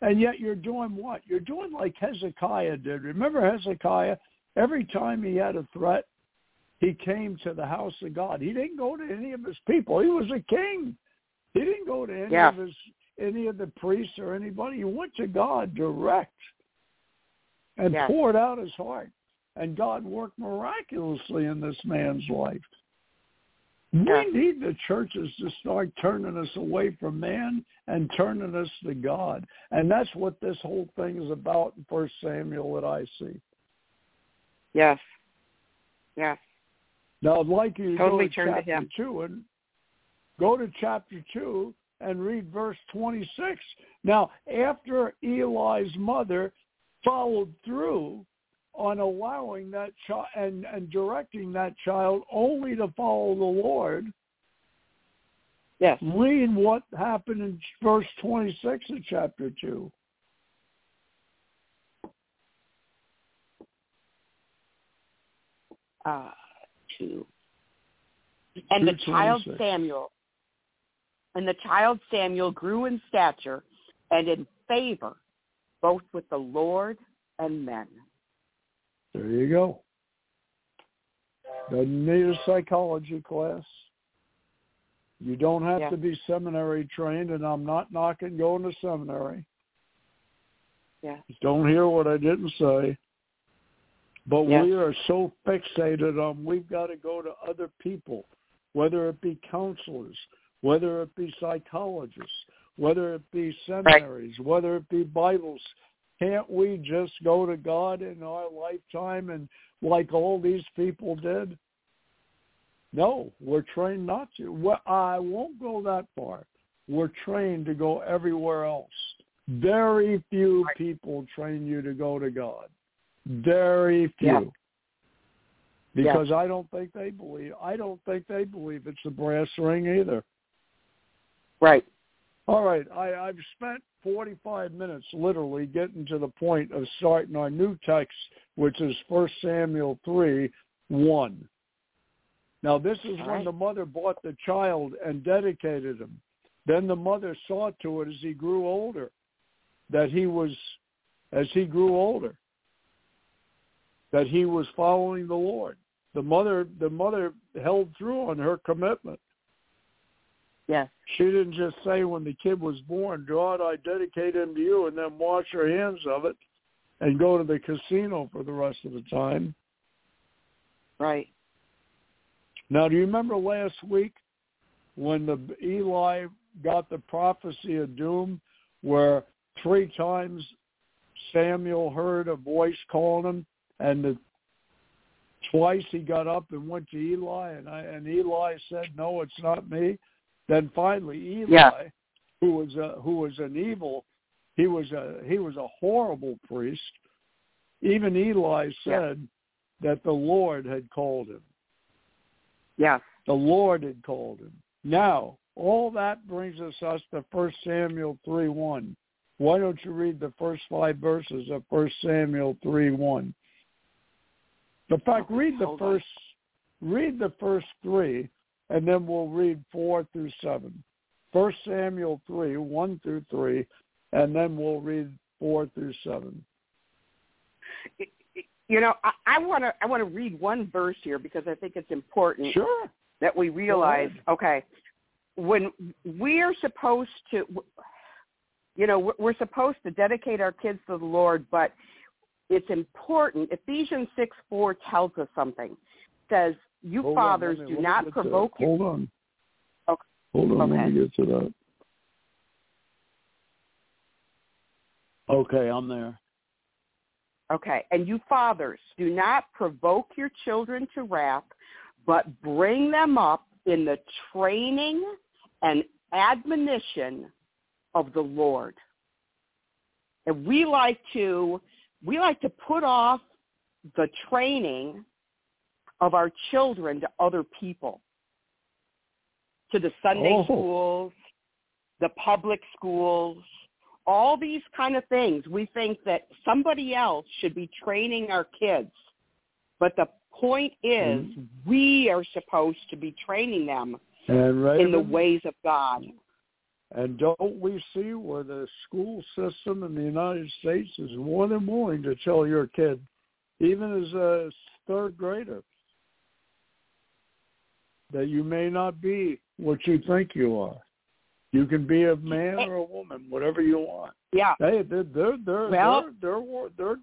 and yet you're doing what? You're doing like Hezekiah did. Remember Hezekiah? Every time he had a threat, he came to the house of God. He didn't go to any of his people. He was a king. He didn't go to any Yeah. of his any of the priests or anybody. He went to God direct and Yeah. poured out his heart. And God worked miraculously in this man's life. We need the churches to start turning us away from man and turning us to God. And that's what this whole thing is about in First Samuel that I see. Yes. Yes. Now I'd like you to Totally go to turn to chapter him. two and go to chapter two and read verse twenty six. Now, after Eli's mother followed through on allowing that child and, and directing that child only to follow the Lord, Yes. read what happened in verse twenty six of chapter two. Uh, two. And the child Samuel, and the child Samuel grew in stature and in favor, both with the Lord and men. There you go. Doesn't need a psychology class. You don't have Yeah. to be seminary trained, and I'm not knocking going to seminary. Yeah. Don't hear what I didn't say. But Yeah. we are so fixated on we've got to go to other people, whether it be counselors, whether it be psychologists, whether it be seminaries, whether it be Bibles. Can't we just go to God in our lifetime and like all these people did? No, we're trained not to. Well, I won't go that far. We're trained to go everywhere else. Very few people train you to go to God. Very few. Yeah. because I don't think they believe. I don't think they believe it's a brass ring either. Right. All right, I, I've spent 45 minutes literally getting to the point of starting our new text, which is 1 Samuel 3, 1. Now, this is when the mother bought the child and dedicated him. Then the mother saw to it as he grew older that he was, as he grew older, that he was following the Lord. The mother, the mother held through on her commitment. Yes. She didn't just say when the kid was born, God, I dedicate him to you, and then wash her hands of it and go to the casino for the rest of the time. Right. Now, do you remember last week when the Eli got the prophecy of doom, where three times Samuel heard a voice calling him, and the, twice he got up and went to Eli, and I, and Eli said, "No, it's not me." Then finally, Eli, Yeah. who was a, who was an evil, he was a he was a horrible priest. Even Eli Yeah. said that the Lord had called him. Yes. The Lord had called him. Now, all that brings us us to First Samuel 3 1. Why don't you read the first five verses of First Samuel 3 1? In fact, read the Hold on. first read the first three and then we'll read four through seven. First Samuel three, one through three, and then we'll read four through seven. You know, I want to I want to read one verse here because I think it's important Sure. that we realize. Okay, when we're supposed to, you know, we're- we're supposed to dedicate our kids to the Lord, but it's important. Ephesians six four tells us something. It says, "You Hold fathers me- do not provoke your Hold on. Okay. Hold on, let me get to that. Okay, I'm there. Okay. And you fathers, do not provoke your children to wrath, but bring them up in the training and admonition of the Lord. And we like to we like to put off the training of our children to other people. To the Sunday Oh. schools, the public schools, all these kind of things. We think that somebody else should be training our kids. But the point is Mhm. we are supposed to be training them And in the ways of God. and don't we see where the school system in the United States is more than willing to tell your kid, even as a third grader, that you may not be what you think you are. You can be a man or a woman, whatever you want. Yeah. They they're they're they're, Well- they're, they're, they're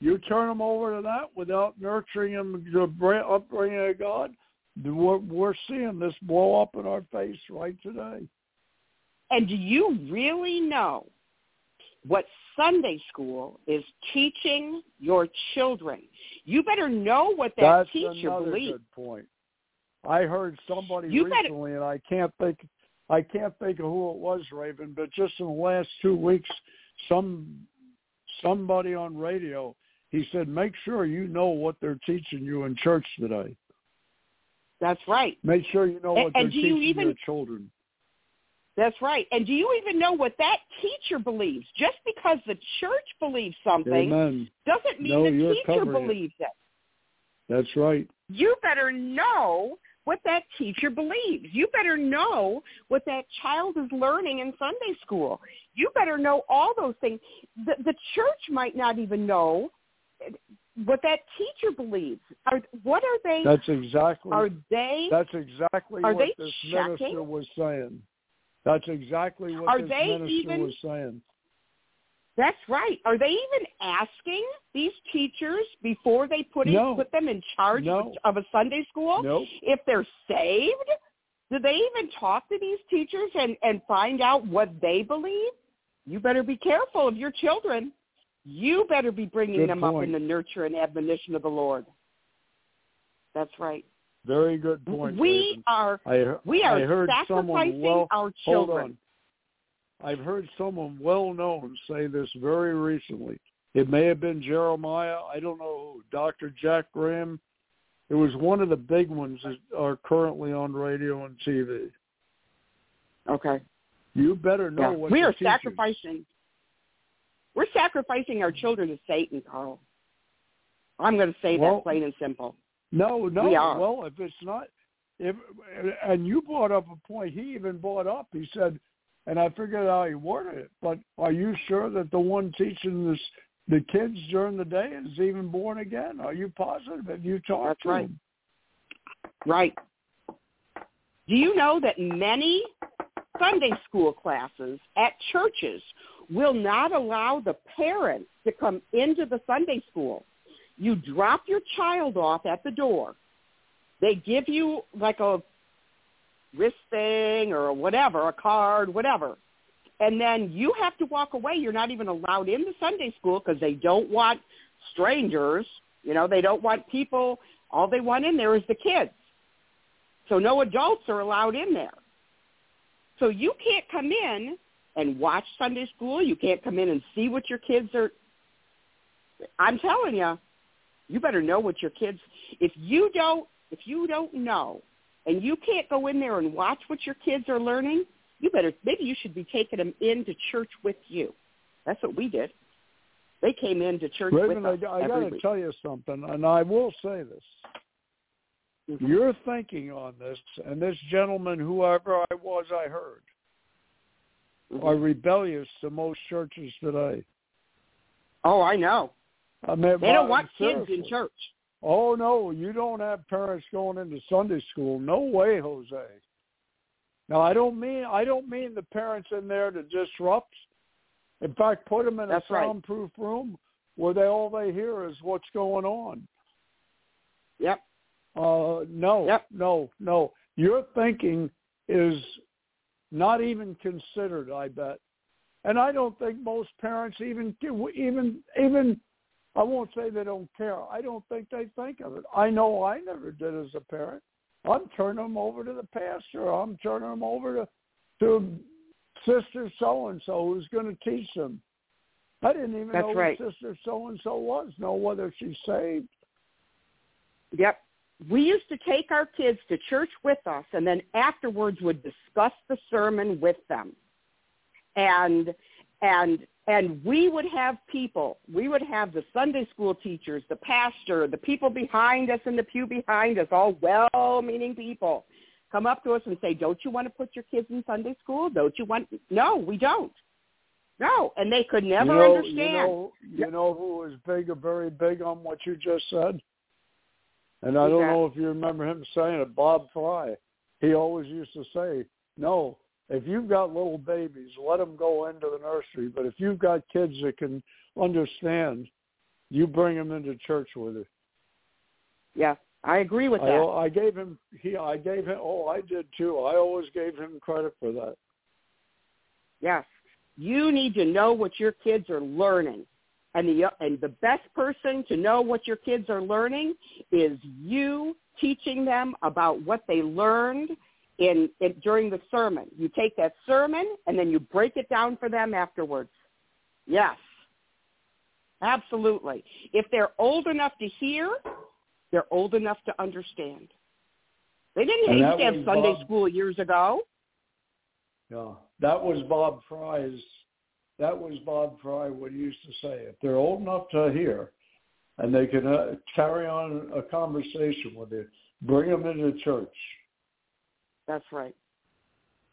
you turn them over to that without nurturing them to upbringing of God. We're, we're seeing this blow up in our face right today. And do you really know what Sunday school is teaching your children? You better know what that That's teacher another believes. good point. I heard somebody You better- recently, and I can't think, I can't think of who it was, Raven, but just in the last two weeks, some somebody on radio, he said, make sure you know what they're teaching you in church today. That's right. Make sure you know And- what they're and do you teaching even- your children. That's right. And do you even know what that teacher believes? Just because the church believes something Amen. doesn't mean No, the teacher covering it. believes it. That's right. You better know what that teacher believes. You better know what that child is learning in Sunday school. You better know all those things. The, the church might not even know what that teacher believes. Are, what are they? That's exactly are they? that's exactly are what they this checking? minister was saying. That's exactly what Are this minister even- was saying. That's right. Are they even asking these teachers before they put in, No. put them in charge No. of a Sunday school Nope. if they're saved? Do they even talk to these teachers and, and find out what they believe? You better be careful of your children. You better be bringing Good them up in the nurture and admonition of the Lord. That's right. Very good point. we Raven. are I, we I are heard sacrificing someone well, our children. I've heard someone well known say this very recently. It may have been Jeremiah. I don't know. Dr. Jack Graham. It was one of the big ones that are currently on radio and TV. Okay. You better know Yeah. what we are teachers- sacrificing. We're sacrificing our children to Satan, Carl. I'm going to say Well- that plain and simple. No, no. We are. Well, if it's not, if and you brought up a point. He even brought up. He said, and I figured out how he worded it. But are you sure that the one teaching this the kids during the day is even born again? Are you positive? Have you talked That's to right. him? Right. Do you know that many Sunday school classes at churches will not allow the parents to come into the Sunday school? You drop your child off at the door. They give you like a wrist thing or whatever, a card, whatever. And then you have to walk away. You're not even allowed into Sunday school because they don't want strangers. You know, they don't want people. All they want in there is the kids. So no adults are allowed in there. So you can't come in and watch Sunday school. You can't come in and see what your kids are. I'm telling you, you better know what your kids. If you don't, if you don't know, and you can't go in there and watch what your kids are learning, you better. Maybe you should be taking them into church with you. That's what we did. They came into church Raven, with us I, I got to tell you something, and I will say this. Mhm. You're thinking on this, and this gentleman, whoever I was, I heard, Mhm. are rebellious to most churches today. Oh, I know. I mean, They don't want kids in church. Oh no, you don't have parents going into Sunday school. No way, Jose. Now I don't mean I don't mean the parents in there to disrupt. In fact, put them in That's a right. soundproof room where they all they hear is what's going on. Yep. Uh, no, Yep. no, no. Your thinking is not even considered. I bet, and I don't think most parents even even even. I won't say they don't care. I don't think they think of it. I know I never did as a parent. I'm turning them over to the pastor. I'm turning them over to to sister so and so who's going to teach them. I didn't even That's know right. who sister so and so was. Know whether she's saved. Yep. We used to take our kids to church with us and then afterwards would discuss the sermon with them. And and and we would have people, we would have the Sunday school teachers, the pastor, the people behind us in the pew behind us, all well-meaning people, come up to us and say, "Don't you want to put your kids in Sunday school? Don't you want?" No, we don't. No, and they could never you know, understand. You know, you know who was big, very big on what you just said? And I don't that? know if you remember him saying it, Bob Fry. He always used to say, no, if you've got little babies, let them go into the nursery. But if you've got kids that can understand, you bring them into church with you. yeah, I agree with I, that. I gave him, he, I gave him, oh, I did too. I always gave him credit for that. Yes. You need to know what your kids are learning. And the and the best person to know what your kids are learning is you teaching them about what they learned in, in during the sermon. You take that sermon and then you break it down for them afterwards. Yes. Absolutely. If they're old enough to hear, they're old enough to understand. They didn't And used to have Sunday school years ago. Yeah, that was Bob Fry's. That was Bob Fry what he used to say. If they're old enough to hear, and they can uh, carry on a conversation with you, bring them into church. That's right.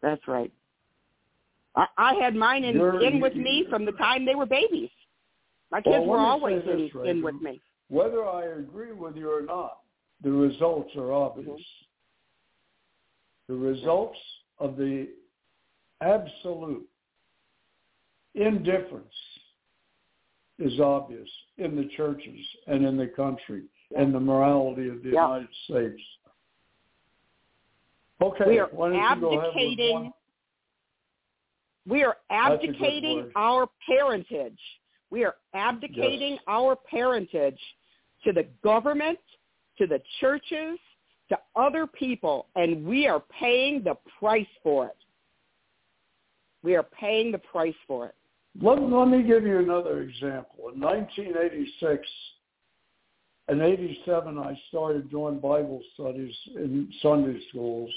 That's right. I, I had mine in, You're- in with me from the time they were babies. My kids Well, were always in, this, in with me. Whether I agree with you or not, the results are obvious. Mm-hmm. The results of the absolute indifference is obvious in the churches and in the country and the morality of the Yeah. United States. Okay, We are why don't you go ahead with abdicating. We are That's a good abdicating our parentage. We are abdicating Yes. our parentage to the government, to the churches, to other people, and we are paying the price for it. We are paying the price for it. Let, let me give you another example. In 1986, in 87, I started doing Bible studies in Sunday schools,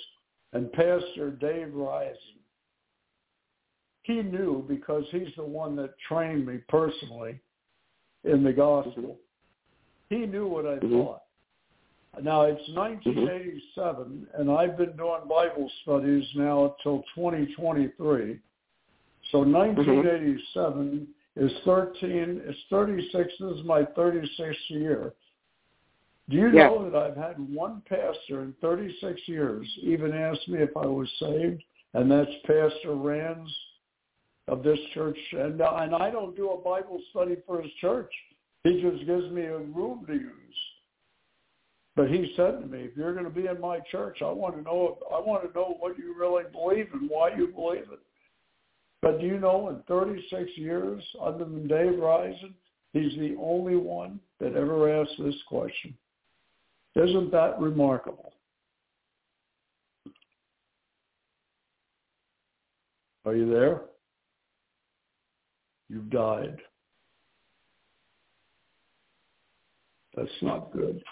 and Pastor Dave Risen, he knew because he's the one that trained me personally in the gospel. He knew what I Mhm. thought. Now it's 1987, and I've been doing Bible studies now till 2023. So 1987 is 13, it's 36. This is my 36th year. Do you Yeah. know that I've had one pastor in 36 years even ask me if I was saved, and that's Pastor Rands of this church, and uh, and I don't do a Bible study for his church. He just gives me a room to use. But he said to me, if you're going to be in my church, I want to know I want to know what you really believe and why you believe it. But do you know, in 36 years, other than Dave Risen, he's the only one that ever asked this question. Isn't that remarkable? Are you there? You've died. That's not good.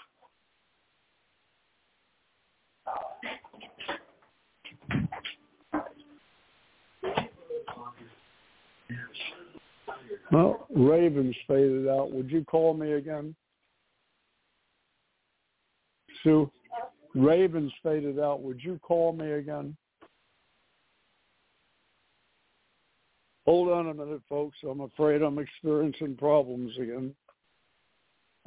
Well, Raven's faded out. Would you call me again? Sue, Raven's faded out. Would you call me again? Hold on a minute, folks. I'm afraid I'm experiencing problems again.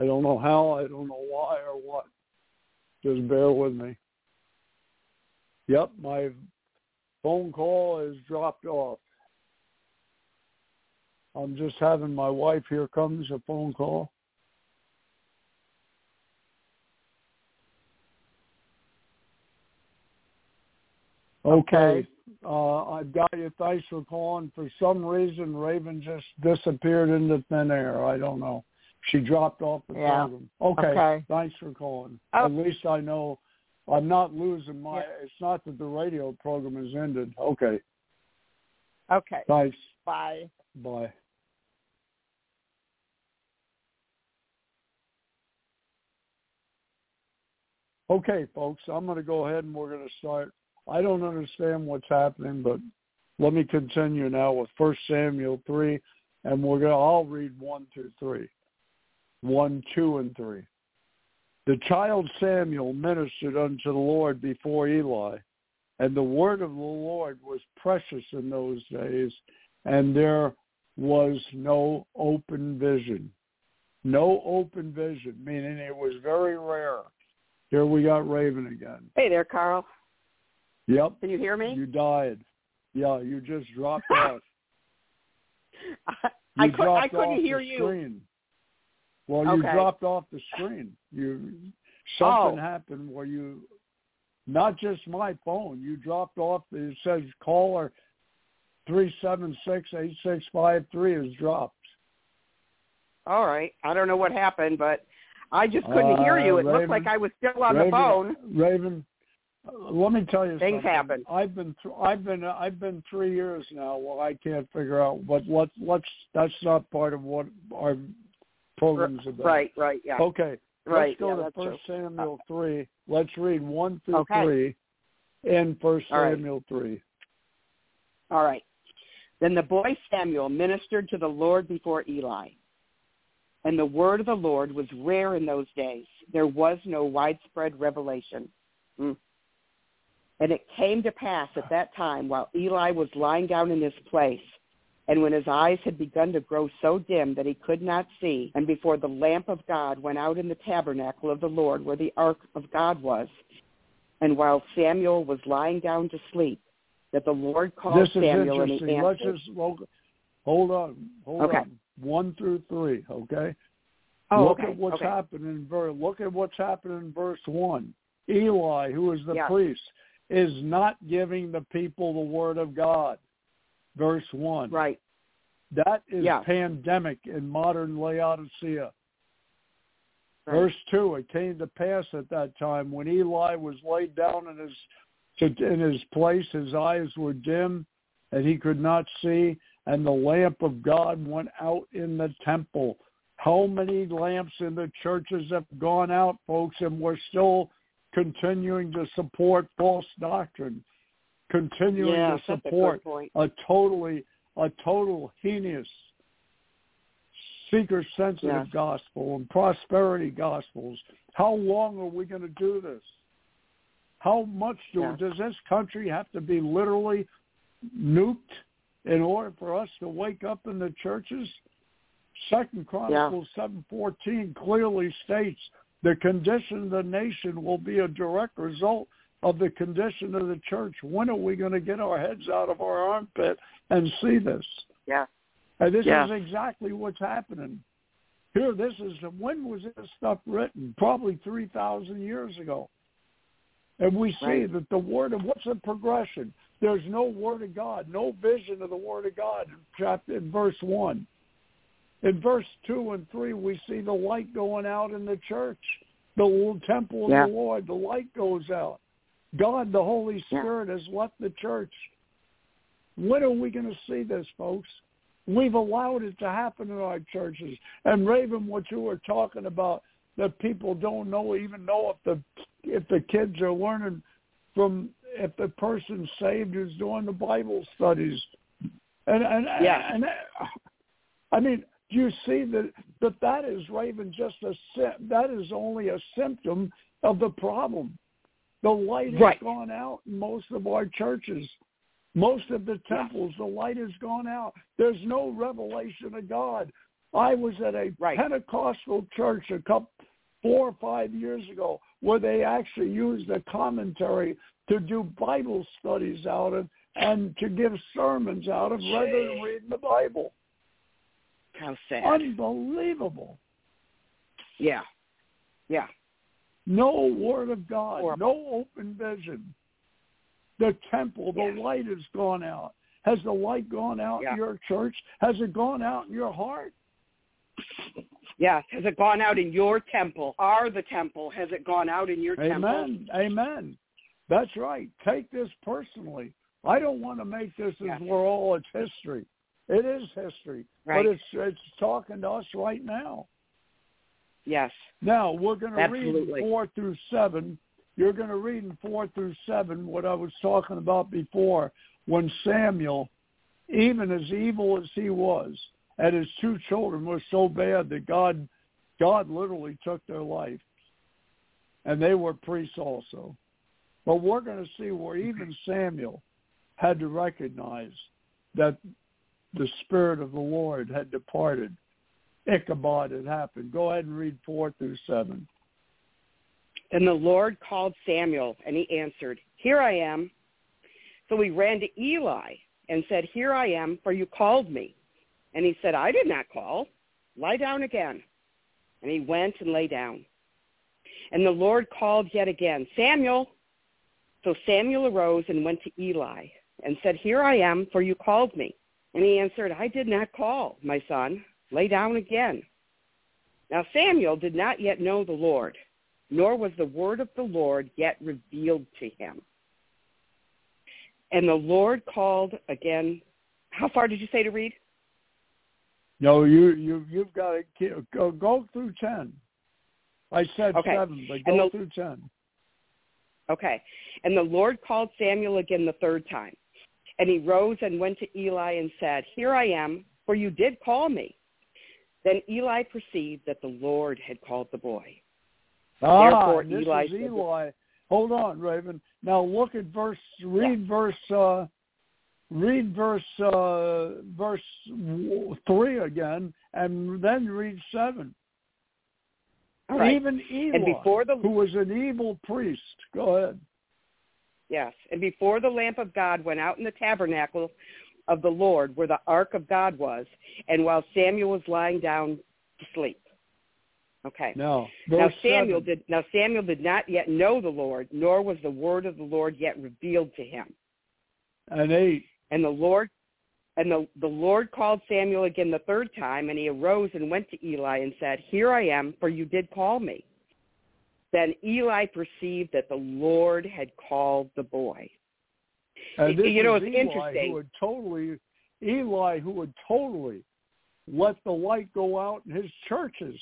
I don't know how, I don't know why or what. Just bear with me. Yep, my phone call has dropped off. I'm just having my wife here comes a phone call. Okay. Uh, I've got you. Thanks for calling. For some reason, Raven just disappeared into thin air. I don't know. She dropped off the Yeah. program. Okay. Okay. Thanks for calling. Oh. At least I know I'm not losing my. Yeah. It's not that the radio program has ended. Okay. Okay. Thanks. Bye. Bye. Okay, folks, I'm going to go ahead and we're going to start. I don't understand what's happening, but let me continue now with First Samuel 3, and we're going to, I'll read 1 through 3. 1, 2, and 3. The child Samuel ministered unto the Lord before Eli, and the word of the Lord was precious in those days, and there was no open vision. No open vision, meaning it was very rare. Here we got Raven again. Hey there, Carl. Yep, Can you hear me? you died. Yeah, you just dropped [LAUGHS] out. I, I, could, I couldn't hear you. Screen. Well, you Okay. dropped off the screen. You something Oh. happened where you, not just my phone. You dropped off. It says caller three seven six eight six five three is dropped. All right. I don't know what happened, but I just couldn't hear Uh, you. It looked like I was still on Raven, the phone. Raven, uh, let me tell you Things something. happen. I've been th- I've been I've been three years now. Well, I can't figure out. But what let's that's not part of what our program's about. Right, right, yeah. Okay. right, Let's go yeah, to First true. Samuel three. Let's read one through Okay. three in First All right. Samuel three. All right. Then the boy Samuel ministered to the Lord before Eli. And the word of the Lord was rare in those days. There was no widespread revelation. Mm. And it came to pass at that time while Eli was lying down in his place, and when his eyes had begun to grow so dim that he could not see, and before the lamp of God went out in the tabernacle of the Lord where the ark of God was, and while Samuel was lying down to sleep, that the Lord called This is Samuel and he interesting. Let's just hold on. Hold Okay. on. One through three. Okay. Oh, look okay, at what's okay. happening in verse. Look at what's happening in verse one. Eli, who is the Yeah. priest, is not giving the people the word of God. Verse one. Right. That is Yeah. pandemic in modern Laodicea. right. Verse two. It came to pass at that time when Eli was laid down in his in his place, his eyes were dim, and he could not see, and the lamp of God went out in the temple. How many lamps in the churches have gone out, folks, and we're still continuing to support false doctrine, continuing yeah, to support a, a totally a total heinous seeker sensitive gospel and prosperity gospels. How long are we going to do this? How much do, does this country have to be literally nuked in order for us to wake up in the churches? Second Chronicles yeah. seven fourteen clearly states the condition of the nation will be a direct result of the condition of the church. When are we going to get our heads out of our armpit and see this? Yeah. And this yeah. is exactly what's happening. Here, this is when was this stuff written? Probably three thousand years ago. And we see right. that the word of what's the progression? There's no word of God, no vision of the word of God in chapter in verse one. In verse two and three, we see the light going out in the church, the temple of yeah. the Lord. The light goes out. God, the Holy Spirit, yeah. has left the church. When are we going to see this, folks? We've allowed it to happen in our churches. And Raven, what you were talking about, that people don't know even know if the if the kids are learning from if the person saved who's doing the Bible studies. And and yeah. and I mean, you see that that that is Raven just a that is only a symptom of the problem. The light has right. gone out in most of our churches. Most of the temples, the light has gone out. There's no revelation of God. I was at a right. Pentecostal church a couple, four or five years ago where they actually used a commentary to do Bible studies out of and to give sermons out of rather than reading the Bible. How sad. Unbelievable. Yeah. Yeah. No word of God. Horrible. No open vision. The temple, the yeah. light has gone out. Has the light gone out yeah. in your church? Has it gone out in your heart? Yes. Has it gone out in your temple? Are the temple? Has it gone out in your Amen. temple? Amen. Amen. That's right. Take this personally. I don't want to make this as yes. we're all it's history. It is history, right. but it's it's talking to us right now. Yes. Now we're going to read four through seven. You're going to read in four through seven what I was talking about before when Samuel, even as evil as he was, and his two children were so bad that God, God literally took their life, and they were priests also. But we're going to see where even mm-hmm. Samuel had to recognize that the Spirit of the Lord had departed. Ichabod had happened. Go ahead and read four through seven. And the Lord called Samuel, and he answered, Here I am. So he ran to Eli and said, Here I am, for you called me. And he said, I did not call. Lie down again. And he went and lay down. And the Lord called yet again, Samuel. So Samuel arose and went to Eli and said, Here I am, for you called me. And he answered, I did not call, my son. Lay down again. Now Samuel did not yet know the Lord, nor was the word of the Lord yet revealed to him. And the Lord called again. How far did you say to read? No, you you you've got to go go through ten. I said okay. seven, but go the, through ten. Okay. And the Lord called Samuel again the third time. And he rose and went to Eli and said, Here I am, for you did call me. Then Eli perceived that the Lord had called the boy. Ah, Therefore, this Eli is Eli. Hold on, Raven. Now look at verse. Read verse. uh Read verse uh verse three again, and then read seven. All right. Even Eli, And before the who was an evil priest. Go ahead. Yes. And before the lamp of God went out in the tabernacle of the Lord where the ark of God was, and while Samuel was lying down to sleep. Okay. No. Now Samuel seven. did now Samuel did not yet know the Lord, nor was the word of the Lord yet revealed to him. and eight. And the Lord and the, the Lord called Samuel again the third time, and he arose and went to Eli and said, Here I am, for you did call me. Then Eli perceived that the Lord had called the boy. And this you know, it's Eli interesting. Who had totally, Eli, who had totally let the light go out in his churches.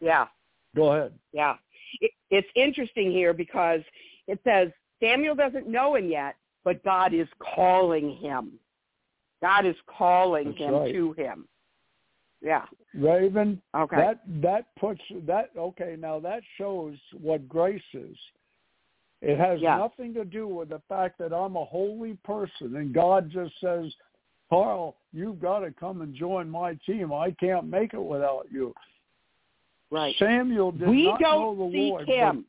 Yeah. Go ahead. Yeah. It, it's interesting here because it says Samuel doesn't know him yet, but God is calling him. God is calling That's him right. to him. Yeah. Raven, Okay. that that puts that okay, now that shows what grace is. It has Yeah. nothing to do with the fact that I'm a holy person and God just says, Carl, you've got to come and join my team. I can't make it without you. Right. Samuel did we not know the seek Lord. him.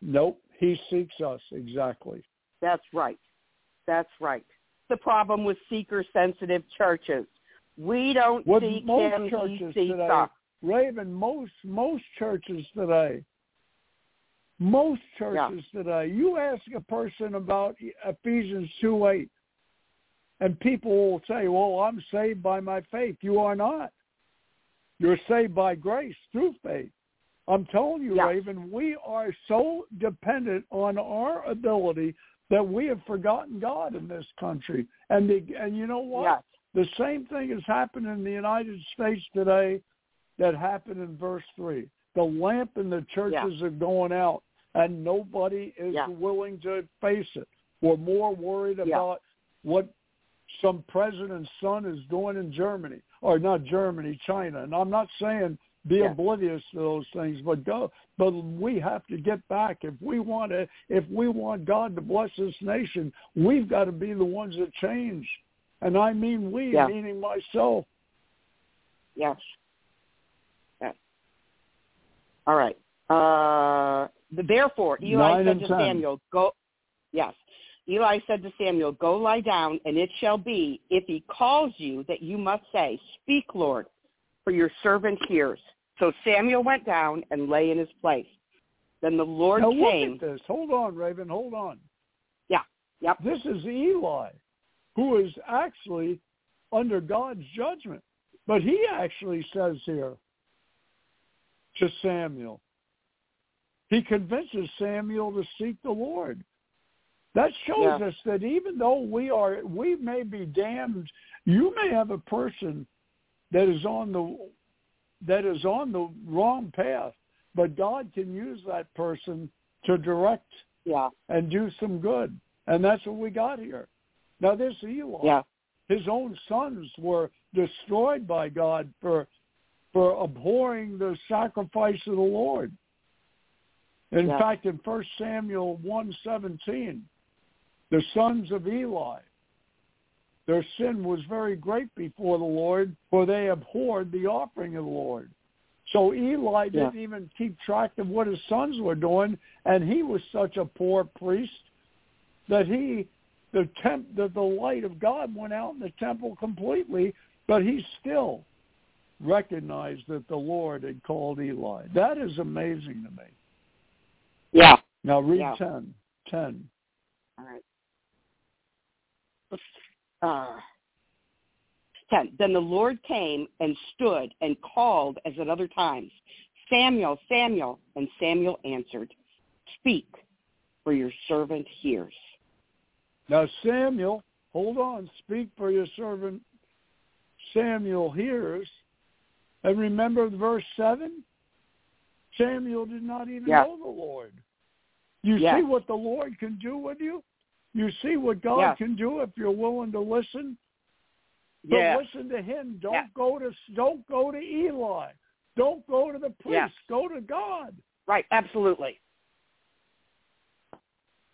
Nope, he seeks us exactly. That's right. That's right. The problem with seeker-sensitive churches. We don't What seek most churches today. Raven, most most churches today, most churches today, you ask a person about Ephesians two eight, and people will say, "Well, I'm saved by my faith." You are not. You're saved by grace through faith. I'm telling you, Yeah. Raven, we are so dependent on our ability that we have forgotten God in this country. And the, and you know what? Yes. The same thing has happened in the United States today that happened in verse 3. The lamp in the churches are going out, and nobody is Yeah. willing to face it. We're more worried Yeah. about what some president's son is doing in Germany, or not Germany, China. And I'm not saying be Yeah. oblivious to those things, but go. But we have to get back if we want to. If we want God to bless this nation, we've got to be the ones that change. And I mean we, Yeah. meaning myself. Yes. Yes. All right. Uh, therefore, Eli Nine said to 10. Samuel, "Go." Yes. Eli said to Samuel, "Go lie down, and it shall be, if he calls you, that you must say, Speak, Lord, for your servant hears." So Samuel went down and lay in his place. Then the Lord now came. look at this. Hold on, Raven. Hold on. Yeah. Yep. This is Eli, who is actually under God's judgment. But he actually says here to Samuel, he convinces Samuel to seek the Lord. That shows Yeah. us that even though we are, we may be damned. You may have a person that is on the that is on the wrong path, but God can use that person to direct Yeah. and do some good. And that's what we got here. Now this Eli, Yeah. his own sons were destroyed by God for for abhorring the sacrifice of the Lord. In Yeah. fact, in First Samuel one seventeen, the sons of Eli, their sin was very great before the Lord, for they abhorred the offering of the Lord. So Eli Yeah. didn't even keep track of what his sons were doing, and he was such a poor priest that he the temp that the light of God went out in the temple completely, but he still recognized that the Lord had called Eli. That is amazing to me. Yeah. Now read Yeah. ten. Ten. All right. Uh, 10. Then the Lord came and stood and called as at other times, Samuel, Samuel. And Samuel answered, Speak, for your servant hears. Now Samuel, hold on, speak for your servant Samuel hears. And remember verse seven? Samuel did not even Yeah. know the Lord. You Yes. see what the Lord can do with you? You see what God Yes. can do if you're willing to listen? But Yeah. listen to him. Don't Yeah. go to don't go to Eli. Don't go to the priest. Go to God. Right, absolutely.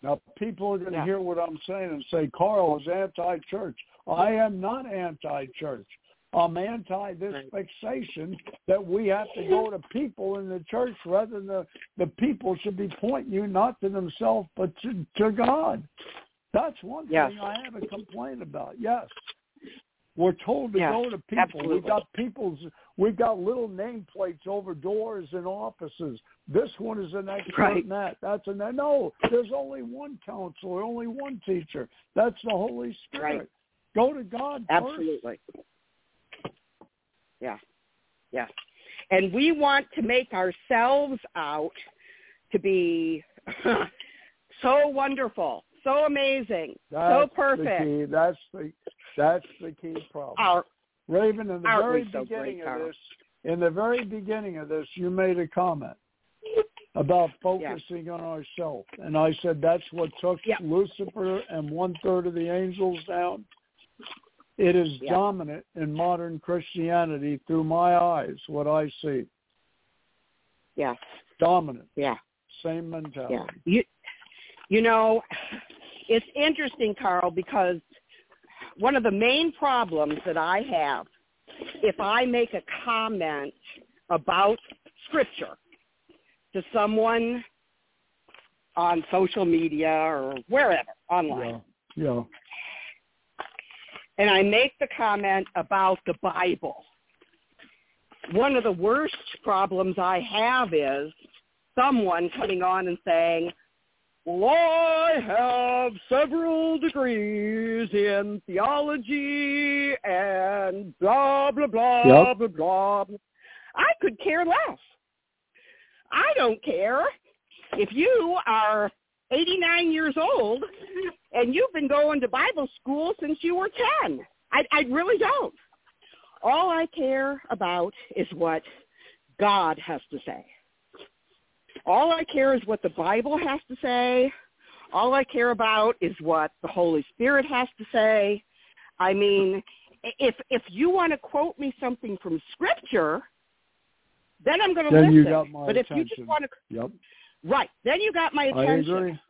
Now people are going to Yeah. hear what I'm saying and say Carl is anti-church. I am not anti-church. I'm anti this fixation that we have to go to people in the church rather than the, the people should be pointing you not to themselves but to, to God. That's one Yes. thing I have a complaint about. Yes. We're told to Yes, go to people. absolutely. We've got people's we've got little nameplates over doors in offices. This one is an expert Right. in that. That's an no. There's only one counselor, only one teacher. That's the Holy Spirit. Right. Go to God first. Absolutely. Yeah. Yeah. And we want to make ourselves out to be [LAUGHS] so wonderful, so amazing, That's so perfect. The. That's the that's the key problem. Our Raven, in the Aren't very so beginning great, of this, in the very beginning of this, you made a comment about focusing on ourselves, and I said that's what took Yeah. Lucifer and one third of the angels down. It is Yeah. dominant in modern Christianity through my eyes. What I see, Yeah, dominant, yeah. same mentality. Yeah. You you know, it's interesting, Carl, because one of the main problems that I have if I make a comment about scripture to someone on social media or wherever online Yeah, yeah, and I make the comment about the Bible. One of the worst problems I have is someone coming on and saying, well, I have several degrees in theology and blah, blah, blah, Yep. blah, blah. I could care less. I don't care if you are 89 years old and you've been going to Bible school since you were 10. I, I really don't. All I care about is what God has to say. All I care is what the Bible has to say. All I care about is what the Holy Spirit has to say. I mean, if if you want to quote me something from Scripture, then I'm going to Then listen. you got my but if you just want to, Yep, right, then you got my I attention. agree.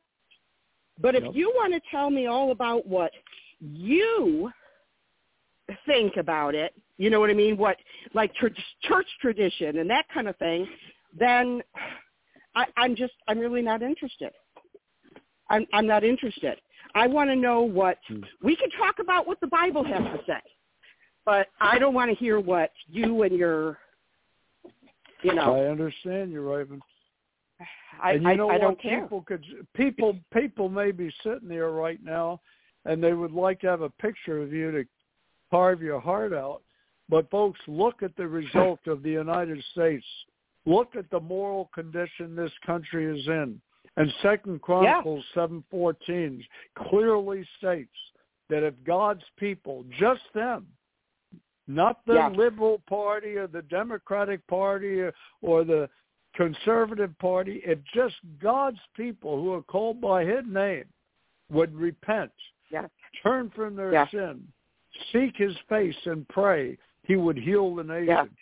But if Yep. you want to tell me all about what you think about it, you know what I mean? What like church, church tradition and that kind of thing, then I, I'm just I'm really not interested. I'm I'm not interested. I want to know what Hmm. we can talk about what the Bible has to say, but I don't want to hear what you and your you know I understand you, Raven. I and you I, know I what? don't care. People could people people may be sitting there right now, and they would like to have a picture of you to carve your heart out. But folks, look at the result of the United States. Look at the moral condition this country is in. And Second Chronicles seven fourteen clearly states that if God's people, just them, not the Yeah. liberal party or the Democratic Party or, or the conservative party, if just God's people who are called by his name would repent, Yeah. turn from their Yeah. sin, seek his face and pray, he would heal the nation.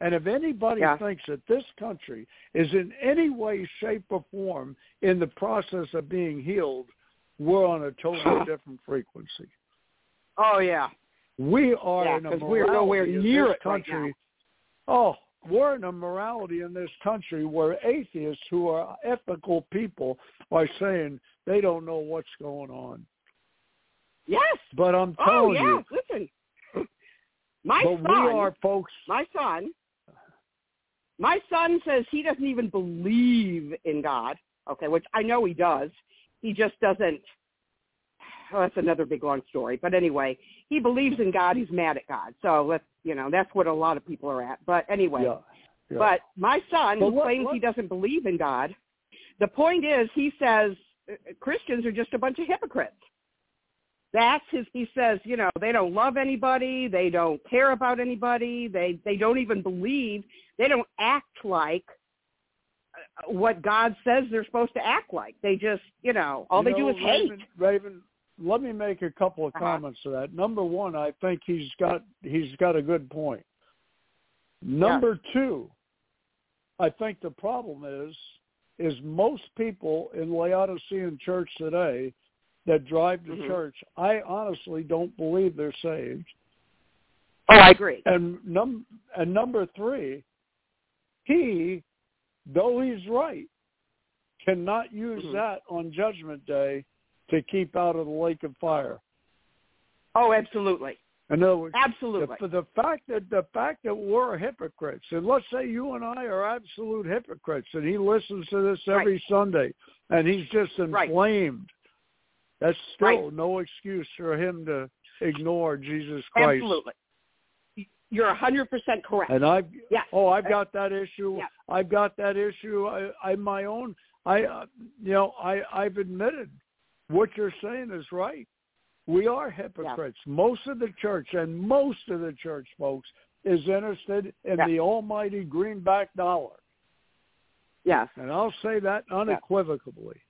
And if anybody Yeah. thinks that this country is in any way, shape, or form in the process of being healed, we're on a totally [LAUGHS] different frequency. Oh yeah. We are Yeah, in a 'cause we're nowhere morality in near this it right country. oh, we're in a morality in this country where atheists who are ethical people are saying they don't know what's going on. Yes. But I'm telling Oh telling yeah. you, Listen, my but son, we are folks. my son, my son says he doesn't even believe in God. Okay, which I know he does. He just doesn't. Oh, that's another big long story. But anyway, he believes in God. He's mad at God. So let's, you know, that's what a lot of people are at. But anyway, Yeah, yeah. but my son, who what- claims what- he doesn't believe in God, the point is he says uh, Christians are just a bunch of hypocrites. That's his. He says, you know, they don't love anybody. They don't care about anybody. They they don't even believe. They don't act like uh, what God says they're supposed to act like. They just, you know, all You they do know, is hate. Raven, Raven, let me make a couple of Uh-huh. comments to that. Number one, I think he's got he's got a good point. Number two, I think the problem is is most people in Laodicean church today that drive to Mhm. church, I honestly don't believe they're saved. Oh, I agree. And num and number three, he, though he's right, cannot use Mhm. that on Judgment Day to keep out of the lake of fire. Oh, absolutely, In other words, absolutely. the, the fact that the fact that we're hypocrites, and let's say you and I are absolute hypocrites, and he listens to this every Sunday, and he's just Right. That's still Right. no excuse for him to ignore Jesus Christ. Absolutely. You're a hundred percent correct. And I've Yeah. oh, I've got that issue. Yeah. I've got that issue. I, I my own. I uh, you know I I've admitted what you're saying is right. We are hypocrites. Yeah. Most of the church and most of the church, folks, is interested in the almighty greenback dollar. Yes. And I'll say that unequivocally.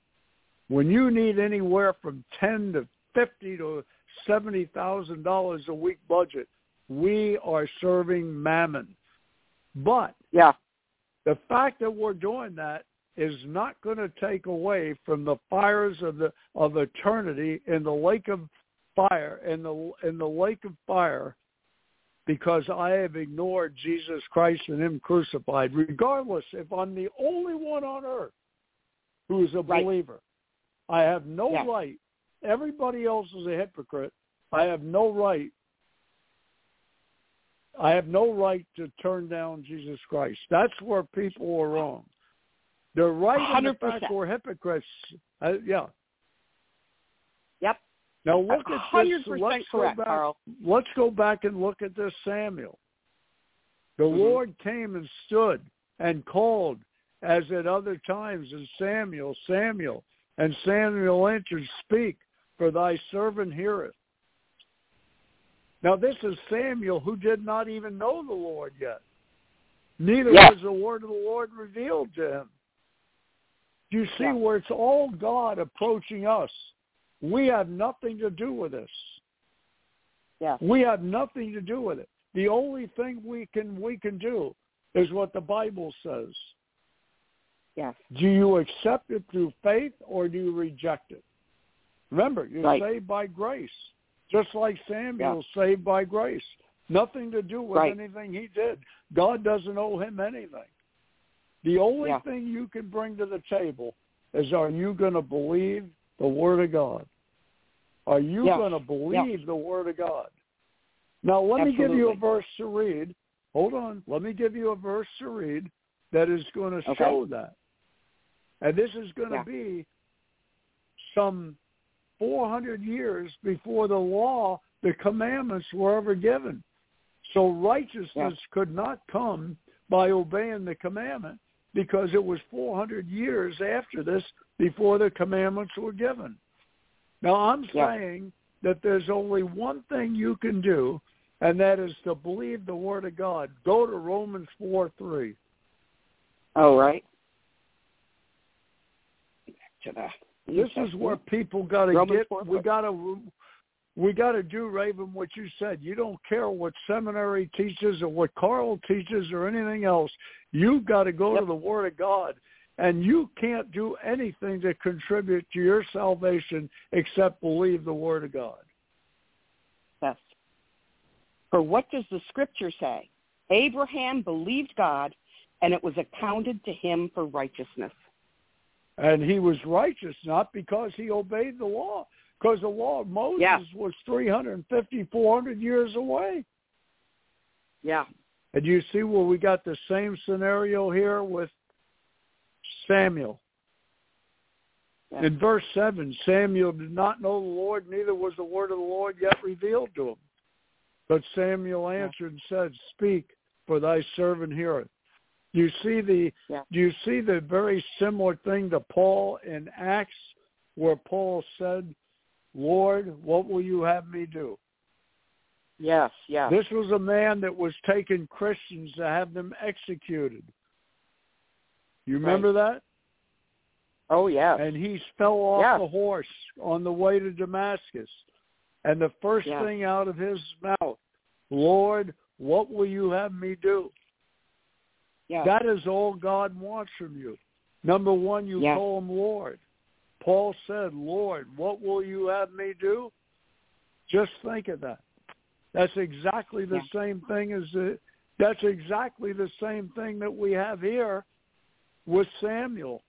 When you need anywhere from ten to fifty to seventy thousand dollars a week budget, we are serving mammon. But Yeah. the fact that we're doing that is not going to take away from the fires of the of eternity in the lake of fire in the in the lake of fire because I have ignored Jesus Christ and him crucified regardless if I'm the only one on earth who is a Right. believer I have no Yeah. right everybody else is a hypocrite I have no right I have no right to turn down Jesus Christ. That's where people are wrong. They're right in the fact we're hypocrites. Uh, yeah. Yep. Now look at this. Let's go back. Carl. Let's go back and look at this Samuel. The Mhm. Lord came and stood and called, as at other times, in Samuel, Samuel, and Samuel answered, "Speak, for thy servant heareth." Now this is Samuel who did not even know the Lord yet. Neither Yeah. was the word of the Lord revealed to him. Do you see Yeah. where it's all God approaching us? We have nothing to do with this. Yes. We have nothing to do with it. The only thing we can we can do is what the Bible says. Yes. Do you accept it through faith or do you reject it? Remember, you're Right. saved by grace. Just like Samuel saved by grace. Nothing to do with Right. anything he did. God doesn't owe him anything. The only Yeah. thing you can bring to the table is are you going to believe the Word of God? Are you Yes. going to believe the Word of God? Now, let me give you a verse to read. Hold on. Let me give you a verse to read that is going to Okay. show that. And this is going to Yeah. be some 400 years before the law, the commandments were ever given. So righteousness could not come by obeying the commandment because it was 400 years after this before the commandments were given. Now I'm Yeah. saying that there's only one thing you can do, and that is to believe the Word of God. Go to Romans 4, 3. Oh, right. This is where people got to get. 4, We got to. We got to do, Raven, what you said. You don't care what seminary teaches or what Carl teaches or anything else. You've got to go Yep. to the Word of God. And you can't do anything to contribute to your salvation except believe the Word of God. Yes. For what does the scripture say? Abraham believed God, and it was accounted to him for righteousness. And he was righteous, not because he obeyed the law, because the law of Moses Yeah. was 350, 400 years away. Yeah. And you see where we got the same scenario here with Samuel. Yeah. In verse 7, Samuel did not know the Lord, neither was the word of the Lord yet revealed to him. But Samuel answered and said, Speak, for thy servant heareth. Do you see the Yeah. you see the very similar thing to Paul in Acts where Paul said, Lord, what will you have me do? Yes. Yes. This was a man that was taking Christians to have them executed. You remember that? oh, yeah. And he fell off Yes. the horse on the way to Damascus. And the first Yes. thing out of his mouth, Lord, what will you have me do? Yes. That is all God wants from you. Number one, you Yes. call him Lord. Paul said, Lord, what will you have me do? Just think of that. That's exactly the Yeah. same thing as the, that's exactly the same thing that we have here with Samuel.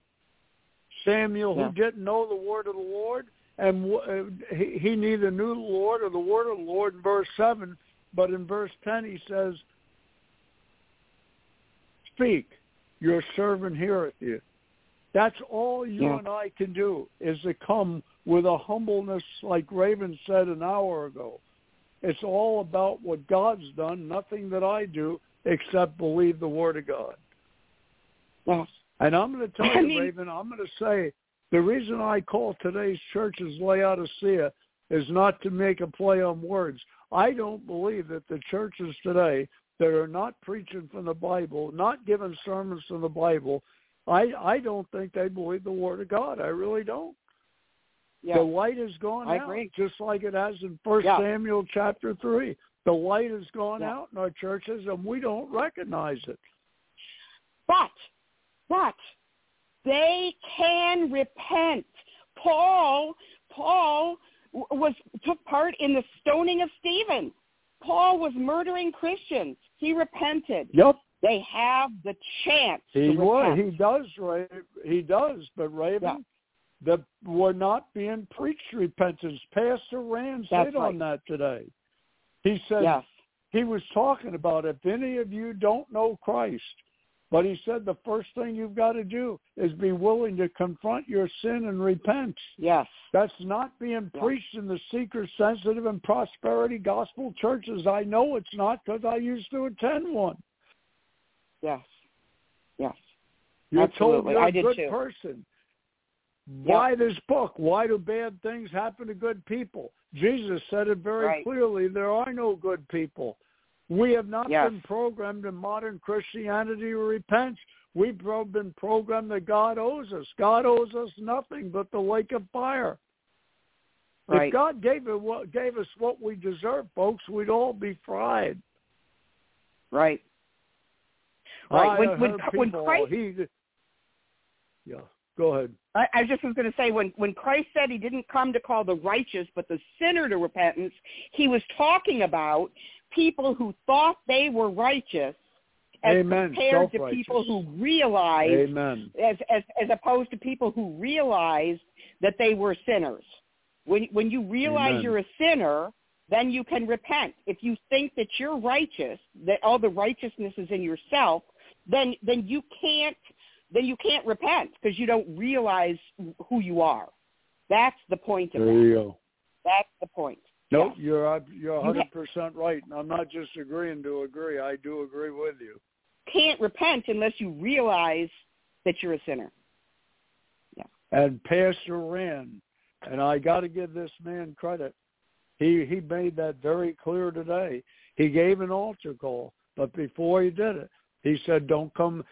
Samuel, Yeah. who didn't know the word of the Lord, and uh, he, he neither knew the Lord or the word of the Lord in verse 7, but in verse 10 he says, Speak, your servant heareth you. That's all you Yeah. and I can do is to come with a humbleness like Raven said an hour ago. It's all about what God's done, nothing that I do except believe the Word of God. yes. And I'm going to tell I you, mean- Raven, I'm going to say the reason I call today's churches Laodicea is not to make a play on words. I don't believe that the churches today that are not preaching from the Bible, not giving sermons from the Bible, I I don't think they believe the Word of God. I really don't. Yeah. The light has gone I out, agree. just like it has in First Yeah. Samuel chapter three. The light has gone Yeah. out in our churches, and we don't recognize it. But, but they can repent. Paul, Paul was took part in the stoning of Stephen. Paul was murdering Christians. He repented. Yep, They have the chance he repent. He does, Ray. He does. But Raven, that we're not being preached repentance. Pastor Rand That's said on that today. He said yes, he was talking about if any of you don't know Christ, but he said the first thing you've got to do is be willing to confront your sin and repent. yes, That's not being Yeah. preached in the seeker sensitive and prosperity gospel churches. I know it's not because I used to attend one. yes, yes. You're told Absolutely. you're I a good too. person. Why this book? Why do bad things happen to good people? Jesus said it very Right. clearly. There are no good people. We have not Yes. been programmed in modern Christianity to repent. We've been programmed that God owes us. God owes us nothing but the lake of fire. Right. If God gave it what gave us what we deserve, folks, we'd all be fried. Right. Right. I When- when- when Christ- he, yeah, go ahead. I, I just was going to say when when Christ said he didn't come to call the righteous but the sinner to repentance, he was talking about people who thought they were righteous as Amen. compared to people who realized Amen. as as as opposed to people who realized that they were sinners. When when you realize Amen. you're a sinner, then you can repent. If you think that you're righteous, that all the righteousness is in yourself, then then you can't then you can't repent because you don't realize who you are. That's the point of There that. That's the point. Nope, Yes. you're uh, you're You 100 percent right, and I'm not just agreeing to agree. I do agree with you. Can't repent unless you realize that you're a sinner. And Pastor Rand, and I got to give this man credit. He he made that very clear today. He gave an altar call, but before he did it, he said, "Don't come."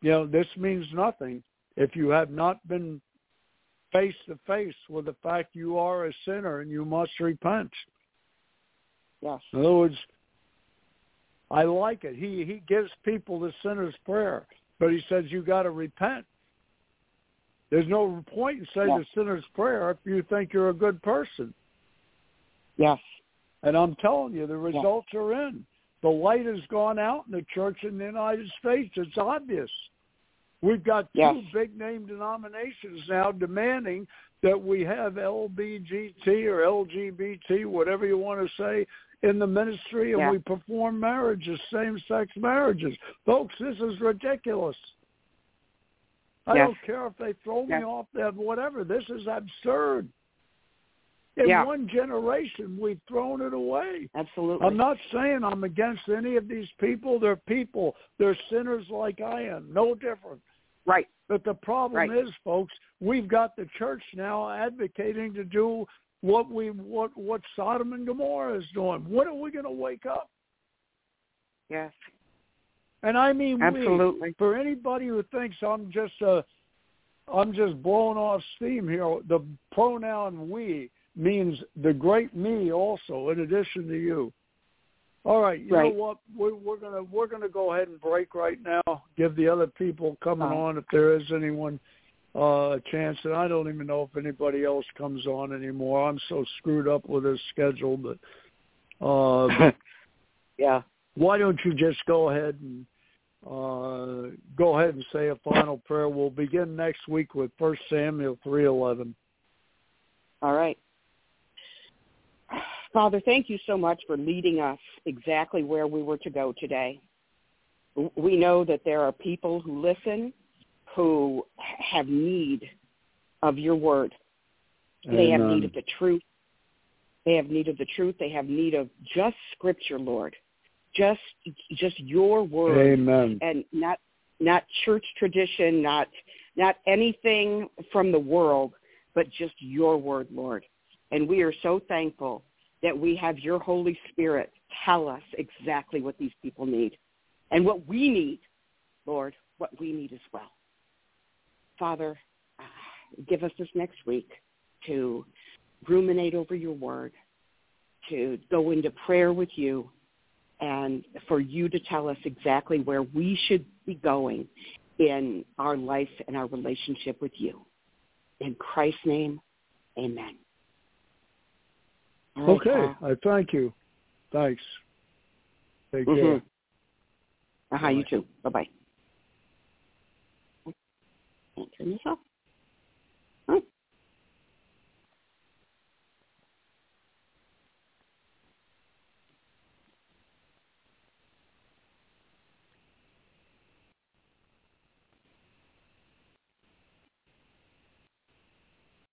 You know, this means nothing if you have not been face to face with the fact you are a sinner and you must repent. Yes. In other words, I like it. He he gives people the sinner's prayer, but he says you got to repent. There's no point in saying Yeah. the sinner's prayer if you think you're a good person. Yes. And I'm telling you, the results are in. The light has gone out in the church in the United States. It's obvious. We've got two Yes. big name denominations now demanding that we have LBGT or LGBT, whatever you want to say, in the ministry, and Yeah. we perform marriages, same-sex marriages. Folks, this is ridiculous. I Yes. don't care if they throw me Yes. off that whatever. This is absurd. In Yeah. one generation, we've thrown it away. Absolutely. I'm not saying I'm against any of these people. They're people. They're sinners like I am. No different. right. But the problem Right. is, folks, we've got the church now advocating to do what we what what Sodom and Gomorrah is doing. When are we going to wake up? Yes. And I mean, Absolutely. we. For anybody who thinks I'm just a, I'm just blowing off steam here. The pronoun "we" means the great me also, in addition to you. All right, you Right. know what? We're, we're gonna we're gonna go ahead and break right now. Give the other people coming on, if there is anyone, uh, a chance. And I don't even know if anybody else comes on anymore. I'm so screwed up with this schedule, but uh, [LAUGHS] yeah. why don't you just go ahead and uh, go ahead and say a final prayer? We'll begin next week with First Samuel three eleven. All right. Father, thank you so much for leading us exactly where we were to go today. We know that there are people who listen who have need of your word. They have need of the truth. They have need of the truth. They have need of just scripture, Lord. Just just your word Amen. and not not church tradition, not not anything from the world, but just your word, Lord. And we are so thankful that we have your Holy Spirit tell us exactly what these people need and what we need, Lord, what we need as well. Father, uh, give us this next week to ruminate over your word, to go into prayer with you, and for you to tell us exactly where we should be going in our life and our relationship with you. In Christ's name, amen. Right, okay, Paul. I thank you. Thanks. Take mm-hmm. care. Uh-huh, you too. Bye-bye. Turn this off.